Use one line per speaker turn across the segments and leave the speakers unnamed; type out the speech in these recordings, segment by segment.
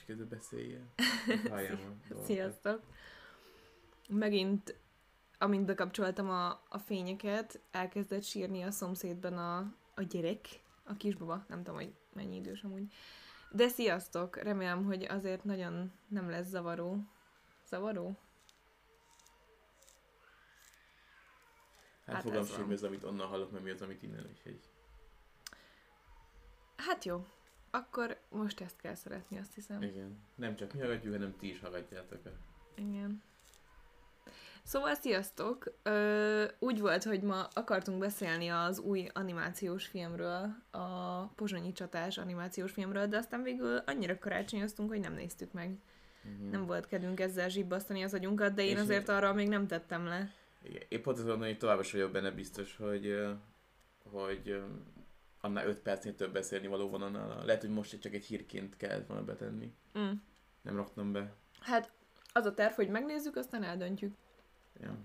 És kezdve dolgokat.
Sziasztok! Megint, amint bekapcsoltam a, a fényeket, elkezdett sírni a szomszédban a, a gyerek, a kisbaba, nem tudom, hogy mennyi idős amúgy. De sziasztok! Remélem, hogy azért nagyon nem lesz zavaró. Zavaró?
Hát,
Hát
fogalmam
ez
sem, az, amit onnan hallok, mert mi az, amit innen, úgyhogy...
Hát jó. Akkor most ezt kell szeretni, azt hiszem.
Igen. Nem csak mi hallgatjuk, hanem ti is hallgatjátok.
Igen. Szóval sziasztok! Ö, úgy volt, hogy ma akartunk beszélni az új animációs filmről, a Pozsonyi csatás animációs filmről, de aztán végül annyira karácsonyoztunk, hogy nem néztük meg.
Mhm.
Nem volt kedvünk ezzel zsibbasztani az agyunkat, de én
És
azért arra még nem tettem le.
Igen. Én pont azon, hogy továbbra is vagyok benne biztos, hogy, hogy annál 5 percnél több beszélni való van annál. Lehet, hogy most csak egy hírként kellett volna betenni.
Mm.
Nem raktam be.
Hát az a terv, hogy megnézzük, aztán eldöntjük.
Ja.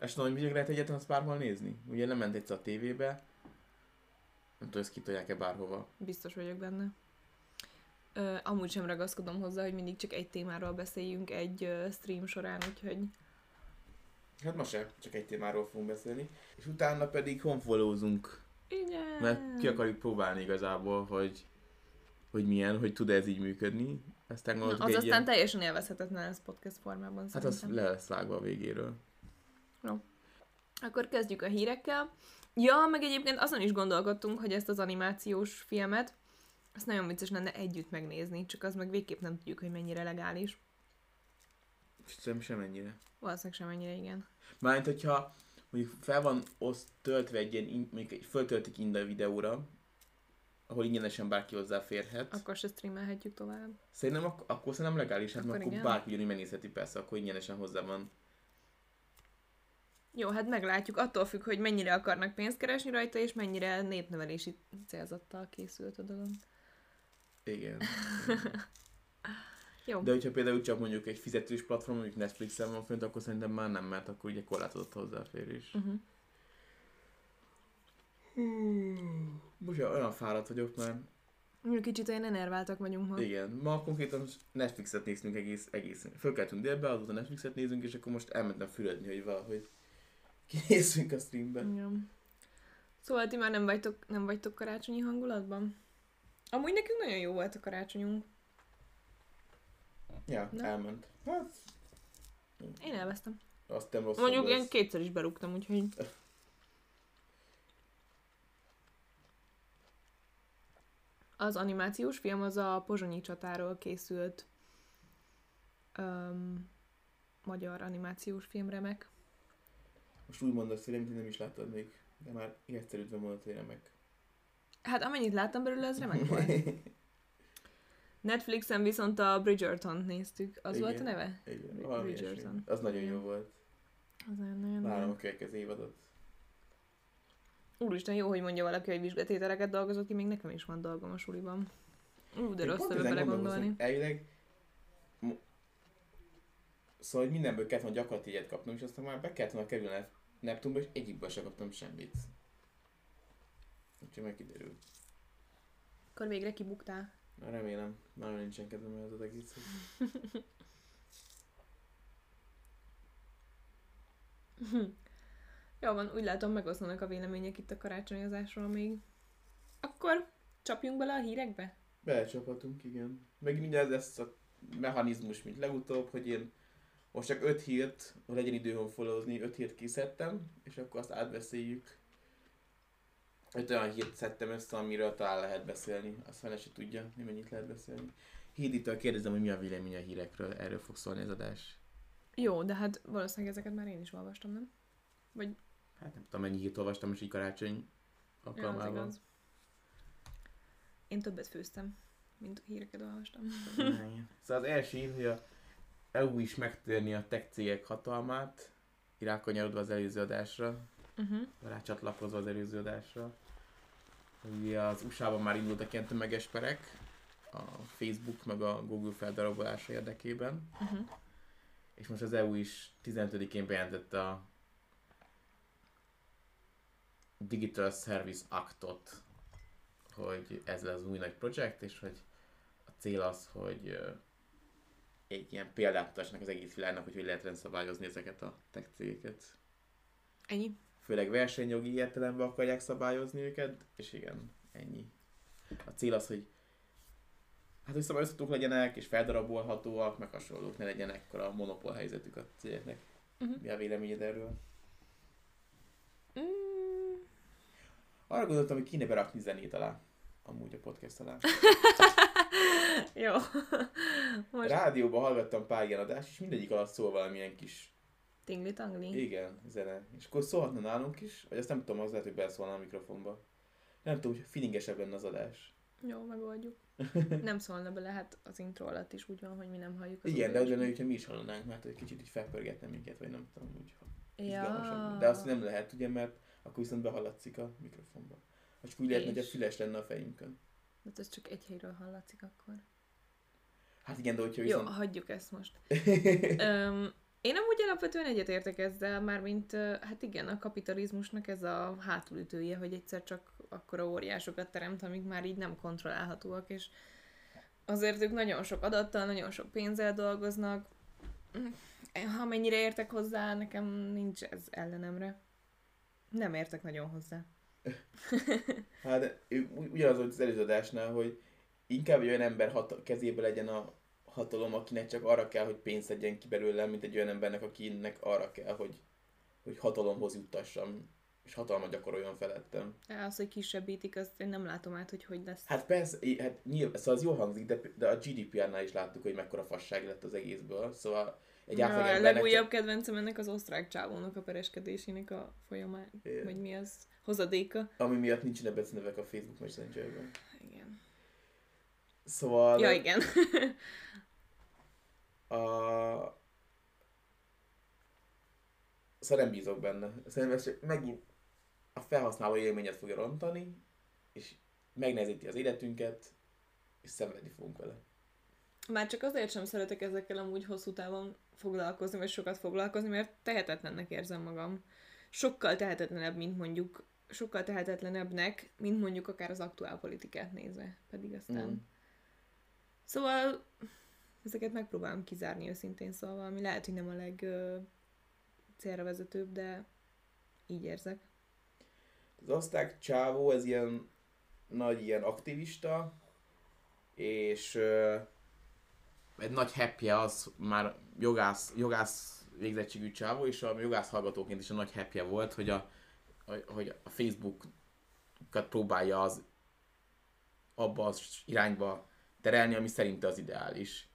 És hogy még lehet egyetlen azt bárhol nézni? Ugye nem ment egyszer a tévébe. Nem tudom, ezt kitolják-e bárhova.
Biztos vagyok benne. Ö, amúgy sem ragaszkodom hozzá, hogy mindig csak egy témáról beszéljünk egy ö, stream során, úgyhogy
Hát ma se, csak egy témáról fogunk beszélni. És utána pedig honfolózunk,
igen.
mert ki akarjuk próbálni igazából, hogy, hogy milyen, hogy tud ez így működni. Aztán
Na, az aztán
ilyen...
teljesen élvezhetetlen ez podcast formában
Hát az le lesz vágva a végéről.
Akkor kezdjük a hírekkel. Ja, meg egyébként azon is gondolkodtunk, hogy ezt az animációs filmet, azt nagyon vicces lenne együtt megnézni, csak az meg végképp nem tudjuk, hogy mennyire legális.
Sem, sem ennyire.
Valószínűleg sem ennyire, igen.
Mármint, hogyha mondjuk fel van oszt, töltve egy ilyen, mondjuk föltöltik innen videóra, ahol ingyenesen bárki hozzáférhet.
Akkor se streamelhetjük tovább.
Szerintem ak- akkor szerintem legális, hát
Akkor
akkor, bárki ugyanúgy megnézheti persze, akkor ingyenesen hozzá van.
Jó, hát meglátjuk. Attól függ, hogy mennyire akarnak pénzt keresni rajta, és mennyire népnevelési célzattal készült a dolog.
Igen.
Jó.
De hogyha például csak mondjuk egy fizetős platform, mondjuk Netflixen van fönt, akkor szerintem már nem, mert akkor ugye korlátozott hozzáférés.
Uh-huh.
Most olyan fáradt vagyok már.
Kicsit olyan enerváltak vagyunk ma.
Igen, ma konkrétan Netflixet néztünk egész, egész. Fölkeltünk délbe, azóta Netflixet nézünk, és akkor most elmentem fürödni, hogy valahogy kinézzünk a streambe.
Igen. Szóval ti már nem vagytok, nem vagytok karácsonyi hangulatban? Amúgy nekünk nagyon jó volt a karácsonyunk.
Ja,
Na.
elment. Hát,
Én elvesztem.
azt nem rossz
Mondjuk én
lesz.
kétszer is berúgtam, úgyhogy... Az animációs film az a Pozsonyi csatáról készült um, magyar animációs film remek.
Most úgy mondasz, hogy nem is láttad még, de már egyszerűtve mondod, hogy remek.
Hát amennyit láttam belőle, ez remek volt. Netflixen viszont a Bridgerton néztük. Az
Igen.
volt a neve?
Igen,
Bridgerton.
ilyesmi. Az nagyon jó volt.
Az nagyon nagyon
Várom a következő évadot.
Úristen, jó, hogy mondja valaki, hogy vizsgatételeket dolgozott ki, még nekem is van dolgom a suliban. Ú, de rossz ebbe belegondolni.
Elvileg... Szóval, hogy mindenből kellett volna gyakorlati egyet kapnom, és aztán már be kellett volna kerülni a Neptunba, és egyikből sem kaptam semmit. Úgyhogy majd kiderül.
Akkor végre kibuktál.
Remélem. Nagyon nincsen kedvem ez az egész.
Jó van, úgy látom, megoszlanak a vélemények itt a karácsonyozásról még. Akkor csapjunk bele a hírekbe?
Belecsaphatunk, igen. Meg mindez ezt a mechanizmus, mint legutóbb, hogy én most csak öt hírt, hogy legyen időm followozni, öt hírt kiszedtem, és akkor azt átbeszéljük. Öt olyan hírt szedtem össze, amiről talán lehet beszélni. Azt fele se tudja, mi mennyit lehet beszélni. Híditől kérdezem, hogy mi a vélemény a hírekről, erről fog szólni ez adás.
Jó, de hát valószínűleg ezeket már én is olvastam, nem? Vagy
Hát nem tudom, mennyi hírt olvastam most így karácsony
ja,
alkalmával.
igaz. Én többet főztem, mint híreket olvastam.
Szóval az első hír, hogy a EU is megtörni a tech cégek hatalmát, rákanyarodva az előző adásra,
Uh-huh.
rácsatlakozva az előző adásra. Ugye az USA-ban már indultak ilyen tömeges perek, a Facebook meg a Google feldarabolása érdekében,
Uh-huh.
és most az EU is 15-én bejelentette a Digital Service Actot, hogy ez lesz az új nagy projekt, és hogy a cél az, hogy egy ilyen példát mutassanak az egész világnak, hogy hogy lehet rendszabályozni ezeket a tech cégeket.
Ennyi.
Főleg versenyjogi értelemben akarják szabályozni őket, és igen, ennyi. A cél az, hogy hát, hogy szabályozhatók legyenek, és feldarabolhatóak, meg hasonlók, ne legyen ekkora monopól helyzetük a cégeknek.
Uh-huh.
Mi a véleményed erről?
Mm,
Arra gondoltam, hogy kéne berakni zenét alá. Amúgy a podcast alá.
jó. Most
Rádióban hallgattam pár ilyen adást, és mindegyik alatt szól valamilyen kis,
tingli tangli.
igen, zene. És akkor szólhatna nálunk is, vagy azt nem tudom, az lehet, hogy beleszólna a mikrofonba. Nem tudom, hogy feelingesebb lenne az adás.
Jó, megoldjuk. Nem szólna bele, hát az intro alatt is úgy van, hogy mi nem halljuk az
Igen, de úgy lenne, hogyha mi is hallanánk, mert egy kicsit így felpörgetne minket, vagy nem tudom, úgy.
Ja.
De azt nem lehet, ugye, mert akkor viszont behallatszik a mikrofonba. Vagy csak úgy lehetne, hogy a füles lenne a fejünkön.
De ez csak egy helyről hallatszik akkor.
Hát igen, de hogyha
Jó,
viszont...
hagyjuk ezt most. én amúgy alapvetően egyetértek ezzel, mármint, ö, hát igen, a kapitalizmusnak ez a hátulütője, hogy egyszer csak akkora óriásokat teremt, amik már így nem kontrollálhatóak, és azért ők nagyon sok adattal, nagyon sok pénzzel dolgoznak. Ha mennyire értek hozzá, nekem nincs ez ellenemre. Nem értek nagyon hozzá.
Hát ugyanaz volt az előző adásnál, hogy inkább egy olyan ember hat- kezébe legyen a hatalom, akinek csak arra kell, hogy pénzt szedjen ki belőle, mint egy olyan embernek, akinek arra kell, hogy, hogy hatalomhoz juttassam, és hatalmat gyakoroljon felettem.
Az, hogy kisebbítik, azt én nem látom át, hogy hogy lesz.
Hát persze, hát nyilván, szóval az jó hangzik, de, de a GDPR-nál is láttuk, hogy mekkora fasság lett az egészből. Szóval egy
ja, a legújabb kedvencem ennek az osztrák csávónak a pereskedésének a folyamán,
Igen.
vagy mi az, hozadéka.
Ami miatt nincsenek becenevek a Facebook Messengerben. Szóval...
Ja, igen.
A... Szóval nem bízok benne. Szerintem ez csak megint a felhasználó élményet fogja rontani, és megnehezíti az életünket, és szenvedni fogunk vele.
Már csak azért sem szeretek ezekkel amúgy hosszú távon foglalkozni, vagy sokat foglalkozni, mert tehetetlennek érzem magam. Sokkal tehetetlenebb, mint mondjuk, sokkal tehetetlenebbnek, mint mondjuk akár az aktuál politikát nézve. Pedig aztán...
Mm.
Szóval ezeket megpróbálom kizárni őszintén szólva, ami lehet, hogy nem a leg ö, célra vezetőbb, de így érzek.
Az osztrák csávó, ez ilyen nagy ilyen aktivista, és ö, egy nagy happy az már jogász, jogász végzettségű csávó, és a jogász hallgatóként is a nagy happy volt, hogy a, hogy- hogy a Facebookat próbálja az abba az irányba terelni, ami szerinte az ideális.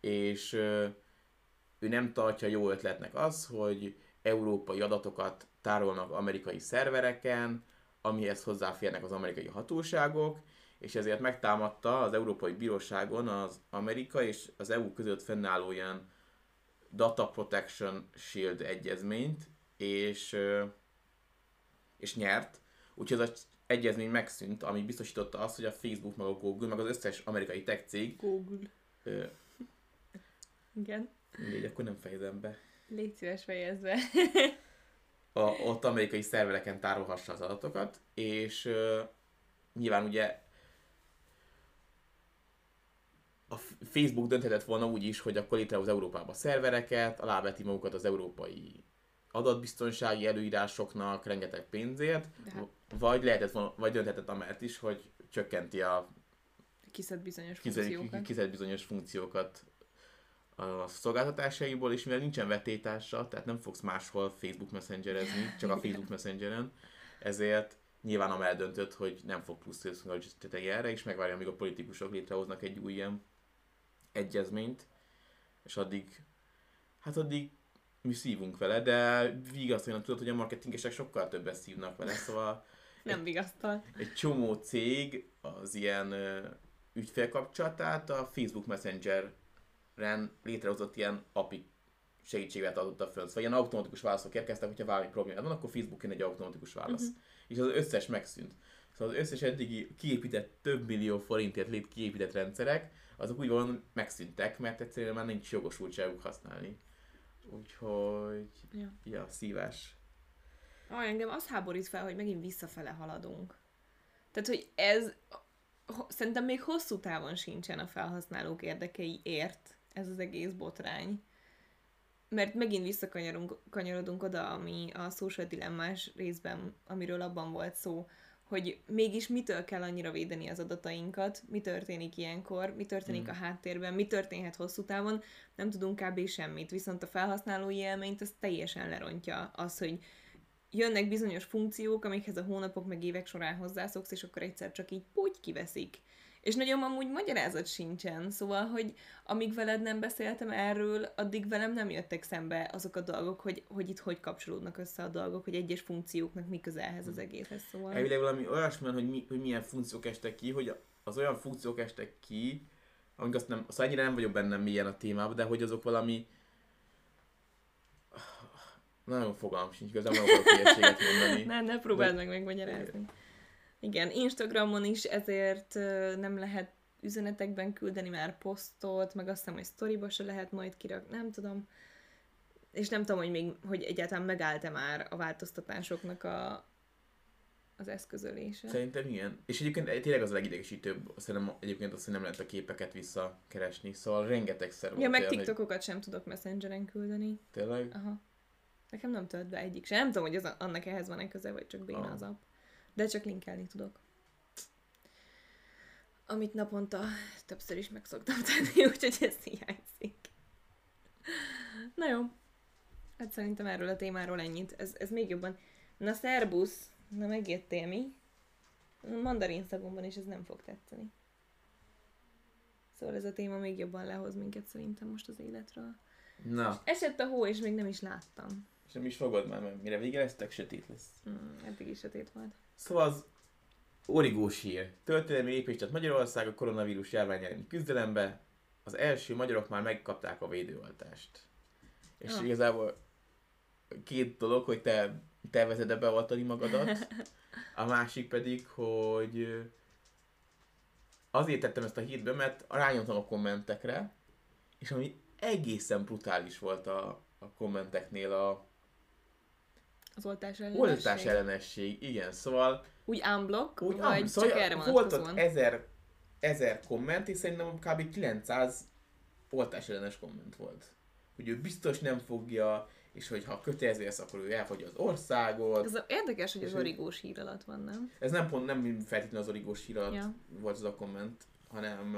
És ő nem tartja jó ötletnek az, hogy európai adatokat tárolnak amerikai szervereken, amihez hozzáférnek az amerikai hatóságok, és ezért megtámadta az Európai Bíróságon az Amerika és az EU között fennálló ilyen Data Protection Shield egyezményt, és, és nyert. Úgyhogy ez az egyezmény megszűnt, ami biztosította azt, hogy a Facebook, meg a Google, meg az összes amerikai tech cég,
Google.
ö,
Igen.
mindegy, akkor nem fejezem be,
Légy szíves fejezve.
a, ott amerikai szervereken tárolhassa az adatokat, és uh, nyilván ugye a Facebook dönthetett volna úgy is, hogy akkor létrehoz Európába szervereket, aláveti magukat az európai adatbiztonsági előírásoknak rengeteg pénzért,
De hát
vagy lehetett volna, vagy dönthetett amellett is, hogy csökkenti a
kiszed bizonyos funkciókat.
kizet bizonyos funkciókat a szolgáltatásaiból, és mivel nincsen vetétása, tehát nem fogsz máshol Facebook Messengerezni, csak a Facebook Messengeren, ezért nyilván amellett döntött, hogy nem fog plusz technológiai erre, és megvárja, amíg a politikusok létrehoznak egy új ilyen egyezményt, és addig, hát addig mi szívunk vele, de vigasztalóan tudod, hogy a marketingesek sokkal többet szívnak vele, szóval
Nem vigasztal.
egy csomó cég az ilyen ügyfélkapcsolatát a Facebook Messenger-ren létrehozott ilyen API segítséget adotta föl. Szóval ilyen automatikus válaszok érkeztek, hogyha valami problémád van, akkor Facebookon egy automatikus válasz. Uh-huh. És az összes megszűnt. Szóval az összes eddigi kiépített, több millió forintért lét kiépített rendszerek, azok úgy van megszűntek, mert egyszerűen már nincs jogosultságuk használni. Úgyhogy,
Ja.
ja, szívás.
Ah, engem az háborít fel, hogy megint visszafele haladunk. Tehát, hogy ez szerintem még hosszú távon sincsen a felhasználók érdekeiért ez az egész botrány. Mert megint visszakanyarodunk oda, ami a social dilemmás részben, amiről abban volt szó, hogy mégis mitől kell annyira védeni az adatainkat, mi történik ilyenkor, mi történik
Mm.
a háttérben, mi történhet hosszú távon, nem tudunk kb. semmit, viszont a felhasználói élményt az teljesen lerontja az, hogy jönnek bizonyos funkciók, amikhez a hónapok meg évek során hozzászoksz, és akkor egyszer csak így úgy kiveszik. És nagyon amúgy magyarázat sincsen, szóval, hogy amíg veled nem beszéltem erről, addig velem nem jöttek szembe azok a dolgok, hogy, hogy itt hogy kapcsolódnak össze a dolgok, hogy egyes funkcióknak mi köze ehhez az egészhez, szóval...
Elvileg valami olyasmi, hogy, mi, hogy milyen funkciók estek ki, hogy az olyan funkciók estek ki, amik azt nem, azt annyira nem vagyok benne milyen a témában, de hogy azok valami nagyon fogalmam sincs, igazából nem akarok mondani.
Ne, ne próbáld meg megmagyarázni. Igen, Instagramon is ezért nem lehet üzenetekben küldeni már posztot, meg azt hiszem, hogy sztoriba se lehet majd kirak, nem tudom. És nem tudom, hogy még, hogy egyáltalán megállt-e már a változtatásoknak a, az eszközölése.
Szerintem igen. És egyébként tényleg az a legidegesítőbb, szerintem egyébként azt, hogy nem lehet a képeket visszakeresni, szóval rengetegszer volt
Ja, meg
olyan, hogy
TikTokokat sem tudok Messengeren küldeni.
Tényleg?
Aha. Nekem nem tölt be egyik sem. Nem tudom, hogy az, annak ehhez van-e köze, vagy csak béna
Ah.
az app. De csak linkelni tudok. Amit naponta többször is meg szoktam tenni, úgyhogy ez hiányzik. Na jó. Hát szerintem erről a témáról ennyit. Ez, ez még jobban. Na szerbusz! Na megjöttél mi? Mandarin szagomban is ez nem fog tetszeni. Szóval ez a téma még jobban lehoz minket szerintem most az életről.
Na,
Esett a hó, és még nem is láttam.
És nem is fogod már, mert mire vége lesz, tök sötét lesz.
Hmm, eddig is sötét volt.
Szóval az origós hír. Történelmi lépés tett Magyarország a koronavírus járvány elleni küzdelembe. Az első magyarok már megkapták a védőoltást. És
Ah.
igazából két dolog, hogy te tervezed-e beoltani magadat, a másik pedig, hogy azért tettem ezt a hírt be, mert rányomtam a kommentekre, és ami egészen brutális volt a, a kommenteknél a
Az oltás ellenesség.
oltás ellenesség. Igen, szóval
Úgy unblock,
úgy,
vagy szóval csak erre
volt ott ezer, ezer komment, és szerintem kb. 900 oltás ellenes komment volt. Hogy ő biztos nem fogja, és hogy ha kötelező lesz, akkor ő elfogyja az országot.
Ez a- érdekes, hogy az origós hír alatt van, nem?
Ez nem pont nem feltétlenül az origós hír alatt
Ja.
volt az a komment, hanem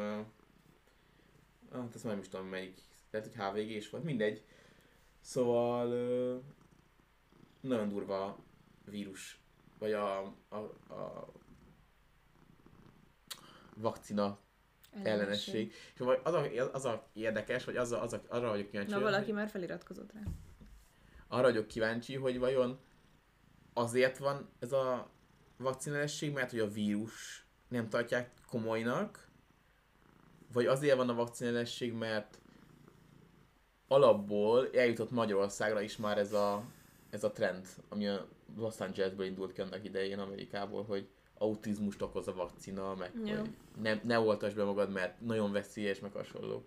hát azt már nem is tudom melyik, lehet, hogy HVG is volt, mindegy. Szóval nagyon durva vírus, vagy a, a, a vakcina ellenesség. És vagy az a, az a érdekes, vagy az a, az a, arra vagyok kíváncsi,
Na, valaki már feliratkozott rá.
arra vagyok kíváncsi, hogy vajon azért van ez a vakcinálesség, mert hogy a vírus nem tartják komolynak, vagy azért van a vakcinálesség, mert alapból eljutott Magyarországra is már ez a, ez a trend, ami a Los Angelesből indult ki annak idején Amerikából, hogy autizmust okoz a vakcina, meg
Jó.
hogy ne, ne oltasd be magad, mert nagyon veszélyes, meg hasonló.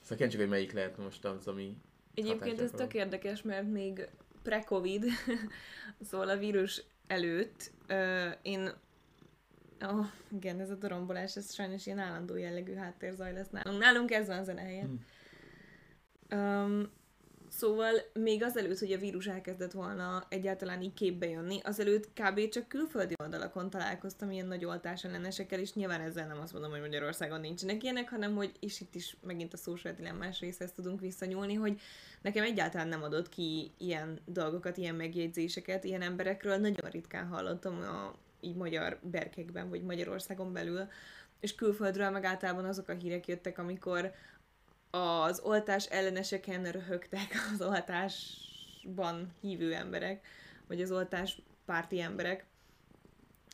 Szóval kíváncsi, hogy melyik lehet most az, ami
Egyébként ez tök érdekes, mert még pre-covid, szóval a vírus előtt, ö, én Oh, igen, ez a dorombolás, ez sajnos ilyen állandó jellegű háttérzaj lesz nálunk. Nálunk ez van zenehelyen. Um, szóval még azelőtt, hogy a vírus elkezdett volna egyáltalán így képbe jönni, azelőtt kb. csak külföldi oldalakon találkoztam ilyen nagy oltás ellenesekkel, és nyilván ezzel nem azt mondom, hogy Magyarországon nincsenek ilyenek, hanem hogy, és itt is megint a social dilemmás részhez tudunk visszanyúlni, hogy nekem egyáltalán nem adott ki ilyen dolgokat, ilyen megjegyzéseket, ilyen emberekről nagyon ritkán hallottam a így magyar berkekben, vagy Magyarországon belül, és külföldről meg általában azok a hírek jöttek, amikor az oltás elleneseken röhögtek az oltásban hívő emberek, vagy az oltás párti emberek.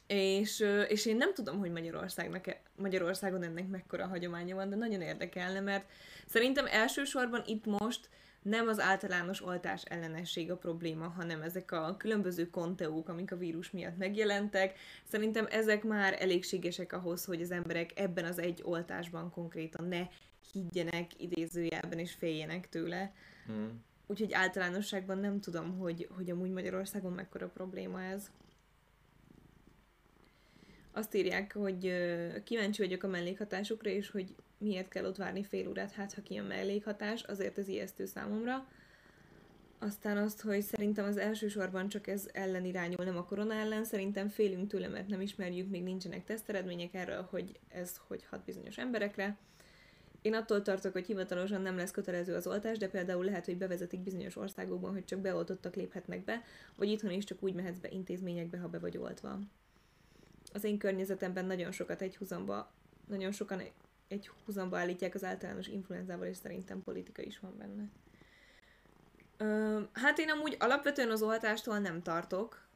És, és én nem tudom, hogy Magyarországnak, e- Magyarországon ennek mekkora hagyománya van, de nagyon érdekelne, mert szerintem elsősorban itt most nem az általános oltás ellenesség a probléma, hanem ezek a különböző konteók, amik a vírus miatt megjelentek. Szerintem ezek már elégségesek ahhoz, hogy az emberek ebben az egy oltásban konkrétan ne higgyenek idézőjelben és féljenek tőle.
Hmm.
Úgyhogy általánosságban nem tudom, hogy, hogy amúgy Magyarországon mekkora probléma ez. azt írják, hogy kíváncsi vagyok a mellékhatásukra, és hogy miért kell ott várni fél órát, hát ha kijön mellékhatás, azért ez ijesztő számomra. Aztán azt, hogy szerintem az elsősorban csak ez ellen irányul, nem a korona ellen, szerintem félünk tőle, mert nem ismerjük, még nincsenek teszteredmények erről, hogy ez hogy hat bizonyos emberekre. Én attól tartok, hogy hivatalosan nem lesz kötelező az oltás, de például lehet, hogy bevezetik bizonyos országokban, hogy csak beoltottak léphetnek be, vagy itthon is csak úgy mehetsz be intézményekbe, ha be vagy oltva. Az én környezetemben nagyon sokat egy húzamba, nagyon sokan egy húzamba állítják az általános influenzával, és szerintem politika is van benne. Ö, hát én amúgy alapvetően az oltástól nem tartok.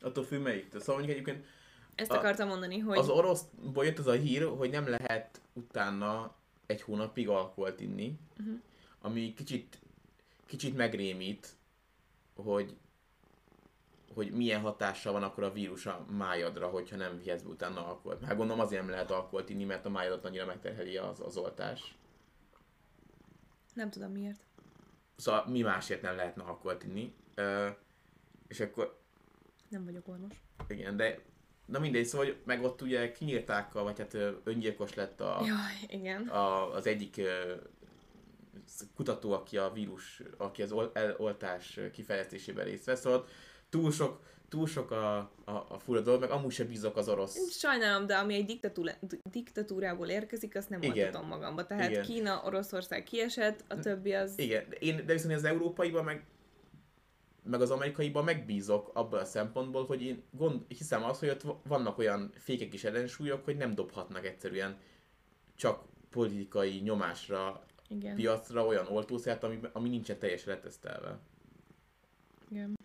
Attól függ melyik. Szóval mondjuk egyébként
Ezt
A-
akartam mondani, hogy...
az oroszból jött az a hír, hogy nem lehet utána egy hónapig alkoholt inni,
Uh-huh.
ami kicsit, kicsit megrémít, hogy hogy milyen hatással van akkor a vírus a májadra, hogyha nem vihetsz utána alkoholt. Hát gondolom azért nem lehet alkoholt inni, mert a májadat annyira megterheli az, az oltás.
Nem tudom miért.
Szóval mi másért nem lehetne alkoholt inni. Ö, és akkor
Nem vagyok orvos.
Igen, de na mindegy, szóval hogy meg ott ugye kinyírták, a, vagy hát öngyilkos lett a,
Jaj, igen.
a, az egyik kutató, aki a vírus, aki az ol, eloltás kifejlesztésében részt vesz, szóval túl sok, túl sok a, a, a fura dolog, meg amúgy sem bízok az orosz.
Sajnálom, de ami egy diktatúra, diktatúrából érkezik, azt nem
Igen.
oltatom magamba. Tehát
Igen.
Kína, Oroszország kiesett, a többi az...
Igen, én, de viszont az európaiban meg meg az amerikaiban megbízok abban a szempontból, hogy én gond, hiszem azt, hogy ott vannak olyan fékek és ellensúlyok, hogy nem dobhatnak egyszerűen csak politikai nyomásra
Igen.
piacra olyan oltószert, ami, ami nincsen teljesen letesztelve.
Igen.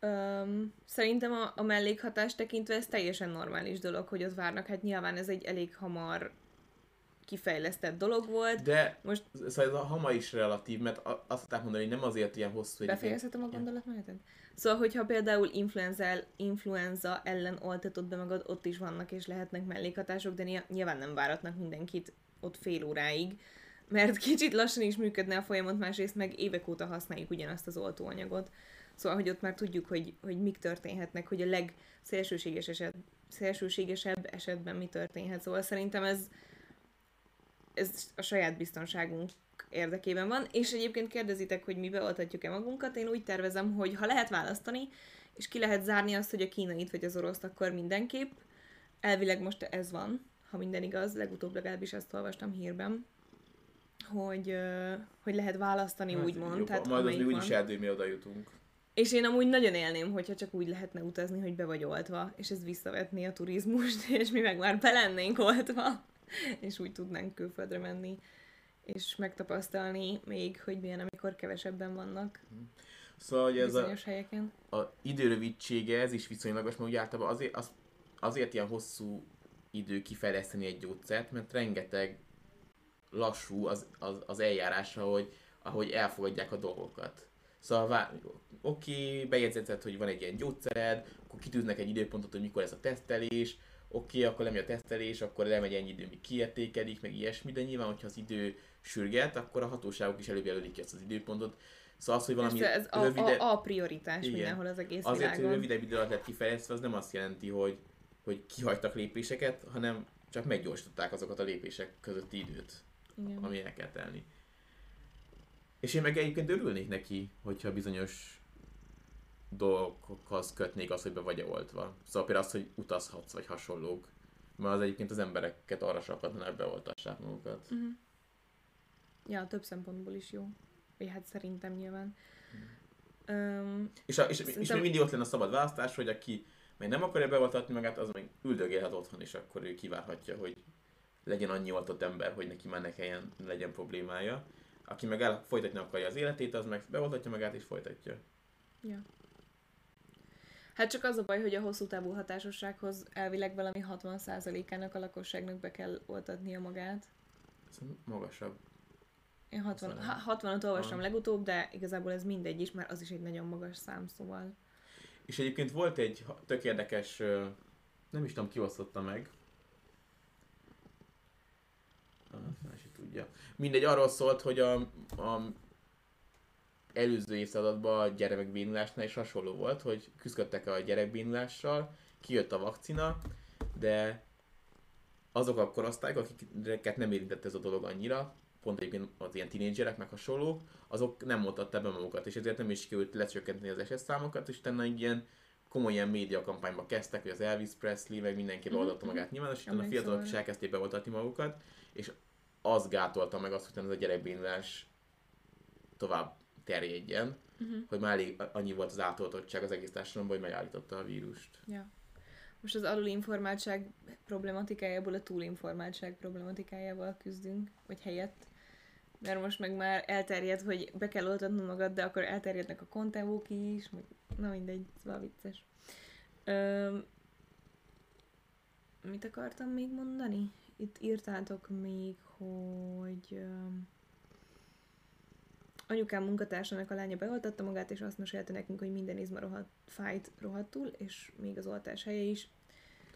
Öm, szerintem a, a mellékhatást tekintve ez teljesen normális dolog, hogy ott várnak. Hát nyilván ez egy elég hamar kifejlesztett dolog volt.
De
Most
szóval ez a hama is relatív, mert azt szokták mondani, hogy nem azért ilyen hosszú egyébként.
befejezhetem a gondolatmenetet? Szóval, hogyha például influenza, ellen oltatod be magad, ott is vannak és lehetnek mellékhatások, de ny- nyilván nem váratnak mindenkit ott fél óráig, mert kicsit lassan is működne a folyamat, másrészt meg évek óta használjuk ugyanazt az oltóanyagot. Szóval, hogy ott már tudjuk, hogy, hogy mik történhetnek, hogy a legszélsőséges eset, szélsőségesebb esetben mi történhet. Szóval szerintem ez, ez a saját biztonságunk érdekében van, és egyébként kérdezitek, hogy mi beoltatjuk-e magunkat, én úgy tervezem, hogy ha lehet választani, és ki lehet zárni azt, hogy a kínait vagy az oroszt, akkor mindenképp. Elvileg most ez van, ha minden igaz, legutóbb legalábbis ezt olvastam hírben, hogy, hogy lehet választani, hát, úgymond.
jobb,
Tehát
majd az
van.
úgyis eldől, mi oda jutunk.
És én amúgy nagyon élném, hogyha csak úgy lehetne utazni, hogy be vagy oltva, és ez visszavetné a turizmust, és mi meg már be lennénk oltva, és úgy tudnánk külföldre menni, és megtapasztalni még, hogy milyen, amikor kevesebben vannak
Szóval, hogy ez a,
helyeken.
a időrövidsége, ez is viszonylagos, mert ugye általában azért, az, azért ilyen hosszú idő kifejleszteni egy gyógyszert, mert rengeteg lassú az, az, az eljárása, hogy, ahogy elfogadják a dolgokat. Szóval vá- oké, bejegyzeted, hogy van egy ilyen gyógyszered, akkor kitűznek egy időpontot, hogy mikor ez a tesztelés, oké, akkor nem jön a tesztelés, akkor elmegy ennyi idő, míg kiértékelik, meg ilyesmi, de nyilván, hogyha az idő sürget, akkor a hatóságok is előjelölik ki ezt az időpontot. Szóval az, hogy valami
Persze, ez a,
rövide-
a, a prioritás
Igen.
mindenhol az egész
Azért, hogy
világon.
rövidebb idő alatt lett kifejezve, az nem azt jelenti, hogy, hogy kihagytak lépéseket, hanem csak meggyorsították azokat a lépések közötti időt,
Igen.
ami el kell telni. És én meg egyébként örülnék neki, hogyha bizonyos dolgokhoz kötnék azt, hogy be vagy oltva. Szóval például az, hogy utazhatsz, vagy hasonlók. Mert az egyébként az embereket arra sarkatna, hogy beoltassák magukat.
Uh-huh. Ja, több szempontból is jó. Vagy hát szerintem nyilván. Um,
És, a, és, és
Szerintem-
még mindig ott lenne a szabad választás, hogy aki meg nem akarja beoltatni magát, az meg üldögélhet otthon, és akkor ő kivárhatja, hogy legyen annyi oltott ember, hogy neki már ne kelljen, legyen problémája. Aki meg el, folytatni akarja az életét, az meg beoltatja magát és folytatja.
Ja. Hát csak az a baj, hogy a hosszú távú hatásossághoz elvileg valami 60%-ának a lakosságnak be kell oltatnia magát.
Ez magasabb.
Én 60,
Szóval-
ha- 60-ot olvastam legutóbb, de igazából ez mindegy is, mert az is egy nagyon magas szám, szóval.
És egyébként volt egy tök érdekes, nem is tudom ki osztotta meg. Ah, tudja. Mindegy, arról szólt, hogy a, a előző évszázadban a gyerekbénulásnál is hasonló volt, hogy küzdöttek a gyerekbénulással, kijött a vakcina, de azok a korosztályok, akiket nem érintett ez a dolog annyira, pont egyébként az ilyen tinédzserek, meg hasonlók, azok nem mondhatták be magukat, és ezért nem is került lecsökkenteni az eset számokat, és utána egy ilyen komoly ilyen média kampányba kezdtek, hogy az Elvis Presley, meg mindenki
Mhm,
beoltatta magát nyilvánosítani, a fiatalok is
arra.
elkezdték beoltatni magukat, és az gátolta meg azt, hogy ez a gyerekbénulás tovább terjedjen,
Uh-huh.
hogy már elég annyi volt az átoltottság az egész társadalomban, hogy megállította a vírust.
Ja. Most az alulinformáltság problematikájából a túlinformáltság problematikájával küzdünk, vagy helyett. Mert most meg már elterjed, hogy be kell oltatnod magad, de akkor elterjednek a kontevók is, meg na mindegy, szóval vicces. Öm, mit akartam még mondani? Itt írtátok még, hogy öm, anyukám munkatársának a lánya beoltatta magát, és azt mesélte nekünk, hogy minden izma rohadt, fájt rohadtul, és még az oltás helye is.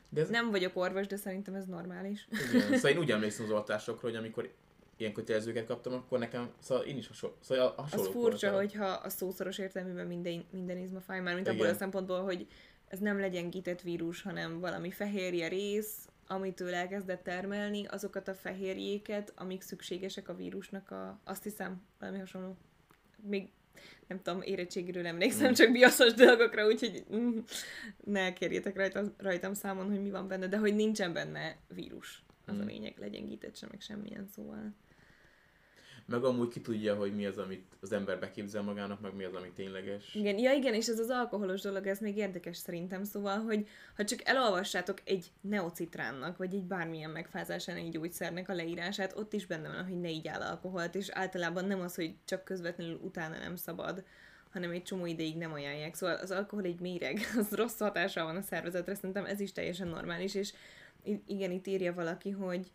De ez
Nem vagyok orvos, de szerintem ez normális.
Igen. Szóval én úgy emlékszem az oltásokról, hogy amikor ilyen kötelezőket kaptam, akkor nekem, szóval én is hasonló, szóval a-
Az
hasonló
furcsa, hogyha a szószoros értelműben minden, minden izma fáj, már mint abból a szempontból, hogy ez nem legyengített vírus, hanem valami fehérje rész, amitől elkezdett termelni azokat a fehérjéket, amik szükségesek a vírusnak a, azt hiszem, valami hasonló. Még nem tudom, érettségiről emlékszem,
Mm.
csak biaszos dolgokra, úgyhogy mm, ne kérjétek rajtam, rajtam számon, hogy mi van benne, de hogy nincsen benne vírus. Az a
Mm.
lényeg, legyengített sem, meg semmilyen szóval.
Meg amúgy ki tudja, hogy mi az, amit az ember beképzel magának, meg mi az, ami tényleges.
Igen, ja igen, és ez az alkoholos dolog, ez még érdekes szerintem, szóval, hogy ha csak elolvassátok egy neocitránnak, vagy egy bármilyen megfázás elleni gyógyszernek a leírását, ott is benne van, hogy ne így áll alkoholt, és általában nem az, hogy csak közvetlenül utána nem szabad, hanem egy csomó ideig nem ajánlják. Szóval az alkohol egy méreg, az rossz hatással van a szervezetre, szerintem ez is teljesen normális, és igen, itt írja valaki, hogy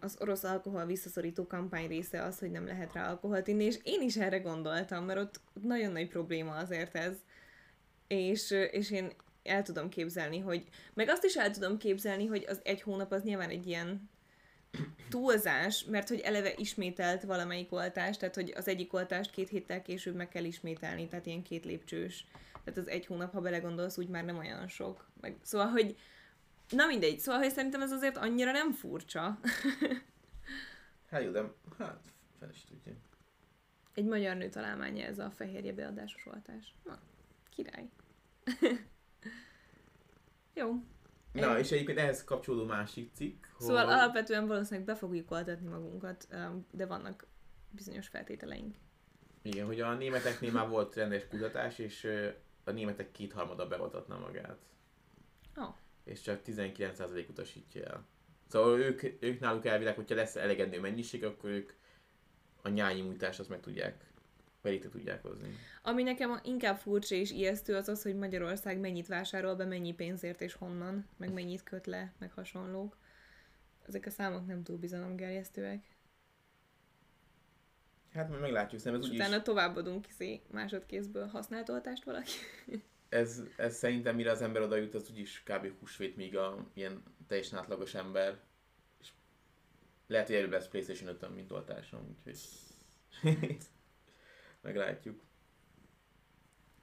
az orosz alkohol visszaszorító kampány része az, hogy nem lehet rá alkoholt inni, és én is erre gondoltam, mert ott nagyon nagy probléma azért ez. És, és én el tudom képzelni, hogy, meg azt is el tudom képzelni, hogy az egy hónap az nyilván egy ilyen túlzás, mert hogy eleve ismételt valamelyik oltást, tehát hogy az egyik oltást két héttel később meg kell ismételni, tehát ilyen két lépcsős. Tehát az egy hónap, ha belegondolsz, úgy már nem olyan sok. Meg, szóval, hogy Na mindegy, szóval, hogy szerintem ez azért annyira nem furcsa.
Hát jó, de hát fel is tudja.
Egy magyar nő találmánya ez a fehérje beadásos oltás. Na, király. Jó.
Na, és egyébként ehhez kapcsolódó másik cikk,
Szóval
hogy...
alapvetően valószínűleg be fogjuk oltatni magunkat, öm, de vannak bizonyos feltételeink.
Igen, hogy a németeknél már volt rendes kutatás, és a németek kétharmada beoltatna magát. És csak 19% utasítja el. Szóval ők, ők náluk elvileg, hogyha lesz elegendő mennyiség, akkor ők a nyáimmunitást azt meg tudják, belé tudják hozni.
Ami nekem inkább furcsa és ijesztő az az, hogy Magyarország mennyit vásárol be, mennyi pénzért és honnan, meg mennyit köt le, meg hasonlók. Ezek a számok nem túl bizalomgerjesztőek.
Hát majd meglátjuk, szerintem
És
ez úgyis,
utána továbbadunk kiszé másodkézből használt oltást valaki.
ez, ez szerintem mire az ember oda jut, az úgyis kb. húsvét, míg a ilyen teljesen átlagos ember. És lehet, hogy előbb lesz PlayStation 5 mint oltásom, úgyhogy meglátjuk.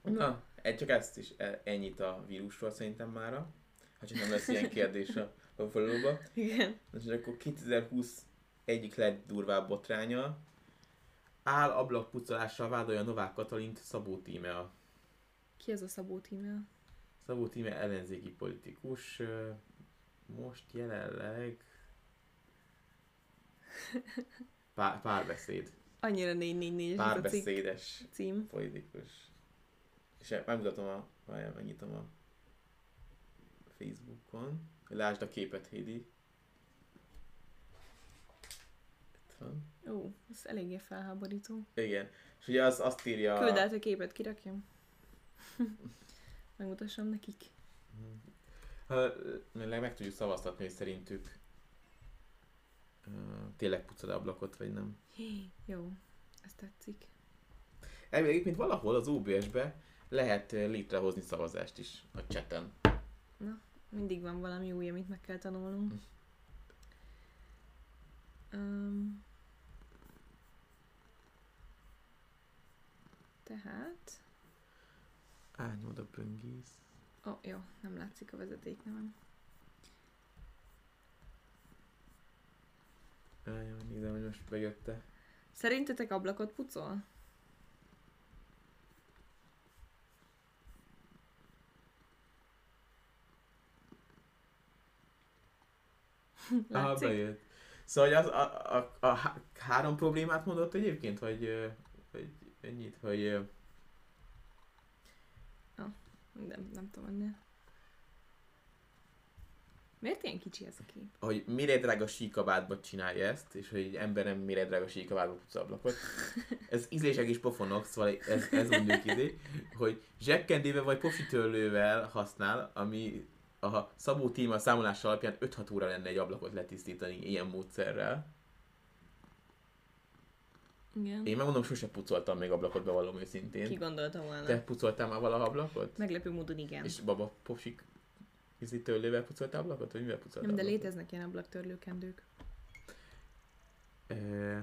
Na, egy csak ezt is, e- ennyit a vírusról szerintem mára. Ha csak nem lesz ilyen kérdés a, a follow
Igen.
És akkor 2020 egyik legdurvább botránya. Áll ablakpucolással vádolja Novák Katalint Szabó Tímea.
Ki ez a Szabó Tímea?
Szabó Tíme ellenzéki politikus, most jelenleg pár, párbeszéd,
Annyira 444 es ez a
párbeszédes
cím.
politikus. És megmutatom a, várjál, megnyitom a Facebookon, lásd a képet, Hédi.
Ó, ez eléggé felháborító.
Igen. És ugye az, azt írja...
Küld át a képet, kirakjam. Megmutassam nekik.
Ha, meg, meg tudjuk szavaztatni, hogy szerintük tényleg pucad ablakot, vagy nem.
Hé, jó, ez tetszik.
Elvileg egyébként valahol az OBS-be lehet létrehozni szavazást is a chaten.
Mindig van valami új, amit meg kell tanulnunk. Um, Tehát...
Ányóda böngész.
Ó, oh, jó, nem látszik a vezeték nevem.
Jaj, nézem, hogy most bejötte.
Szerintetek ablakot pucol?
Aha,
Látszik?
bejött. Szóval az, a, a, a, há- három problémát mondott egyébként, ö, vagy ennyit, hogy
Nem, nem tudom ennél. Miért ilyen kicsi ez a kép?
hogy mire drága síkabátba csinálja ezt, és hogy egy ember nem mire drága síkabátba puc ablakot. Ez ízlések is pofonok, szóval ez, ez mondjuk izé, hogy zsekkendével vagy positörlővel használ, ami a Szabó Tíma számolás alapján 5-6 óra lenne egy ablakot letisztítani ilyen módszerrel.
Igen.
Én megmondom, sose pucoltam még ablakot, bevallom őszintén.
Ki gondolta volna?
Te pucoltál már valaha ablakot?
Meglepő módon igen.
És baba posik izi tőlével pucoltál ablakot, vagy mivel pucoltál
Nem, de
ablakot?
léteznek ilyen ablaktörlőkendők.
E,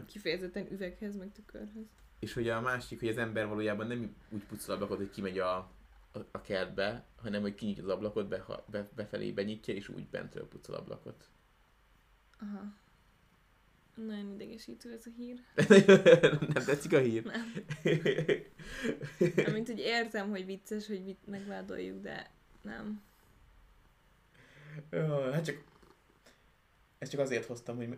Kifejezetten üveghez, meg tükörhöz.
és hogy a másik, hogy az ember valójában nem úgy pucol ablakot, hogy kimegy a, a, a kertbe, hanem hogy kinyitja az ablakot, be, be, befelé benyitja, és úgy bentről pucol ablakot.
Aha. Nagyon idegesítő ez a hír.
nem tetszik a hír?
Nem. Amint hogy értem, hogy vicces, hogy mit megvádoljuk, de nem.
Hát csak... Ezt csak azért hoztam, hogy,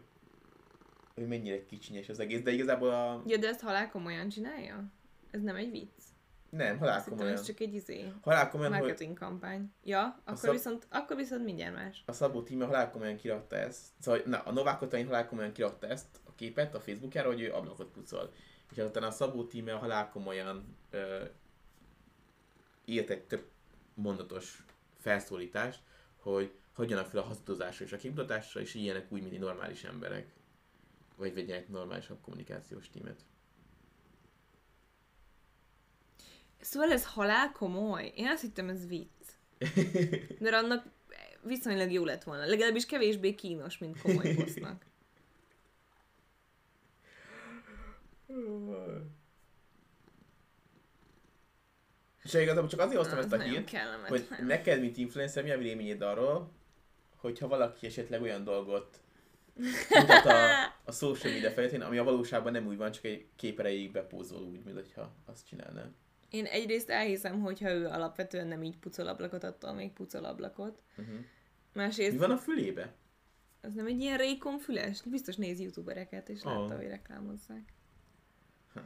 hogy mennyire kicsinyes az egész, de igazából a...
Ja, de ezt halál komolyan csinálja? Ez nem egy vicc?
Nem, halál
Azt hittem,
komolyan.
ez csak egy izé,
Halál komolyan, hogy
marketing kampány. Ja, akkor,
szab-
viszont, akkor viszont mindjárt más.
a Szabó Tíme halál komolyan kirakta ezt. Szóval na, a Novák Katalin halál komolyan kirakta ezt a képet a Facebookjára, hogy ő ablakot pucol. És azután a Szabó Tíme halál komolyan ö, írt egy több mondatos felszólítást, hogy hagyjanak fel a hazudozásra és a képmutatásra, és ilyenek úgy, mint normális emberek. Vagy vegyenek normálisabb kommunikációs tímet.
Szóval ez halál komoly? Én azt hittem, ez vicc. De annak viszonylag jó lett volna. Legalábbis kevésbé kínos, mint komoly posznak.
És igazából csak azért hoztam
Az
ezt a hírt, hogy neked, mint influencer, mi a véleményed arról, hogyha valaki esetleg olyan dolgot mutat a, a social media felületén, ami a valóságban nem úgy van, csak egy kép erejéig bepózol úgy, mint hogyha azt csinálná.
Én egyrészt elhiszem, hogyha ő alapvetően nem így pucol ablakot, attól még pucol ablakot.
Uh-huh.
Másrészt,
Mi van a fülébe?
az nem egy ilyen rékon füles? Biztos néz youtubereket, és látta,
Ah.
hogy reklámozzák.
Ha.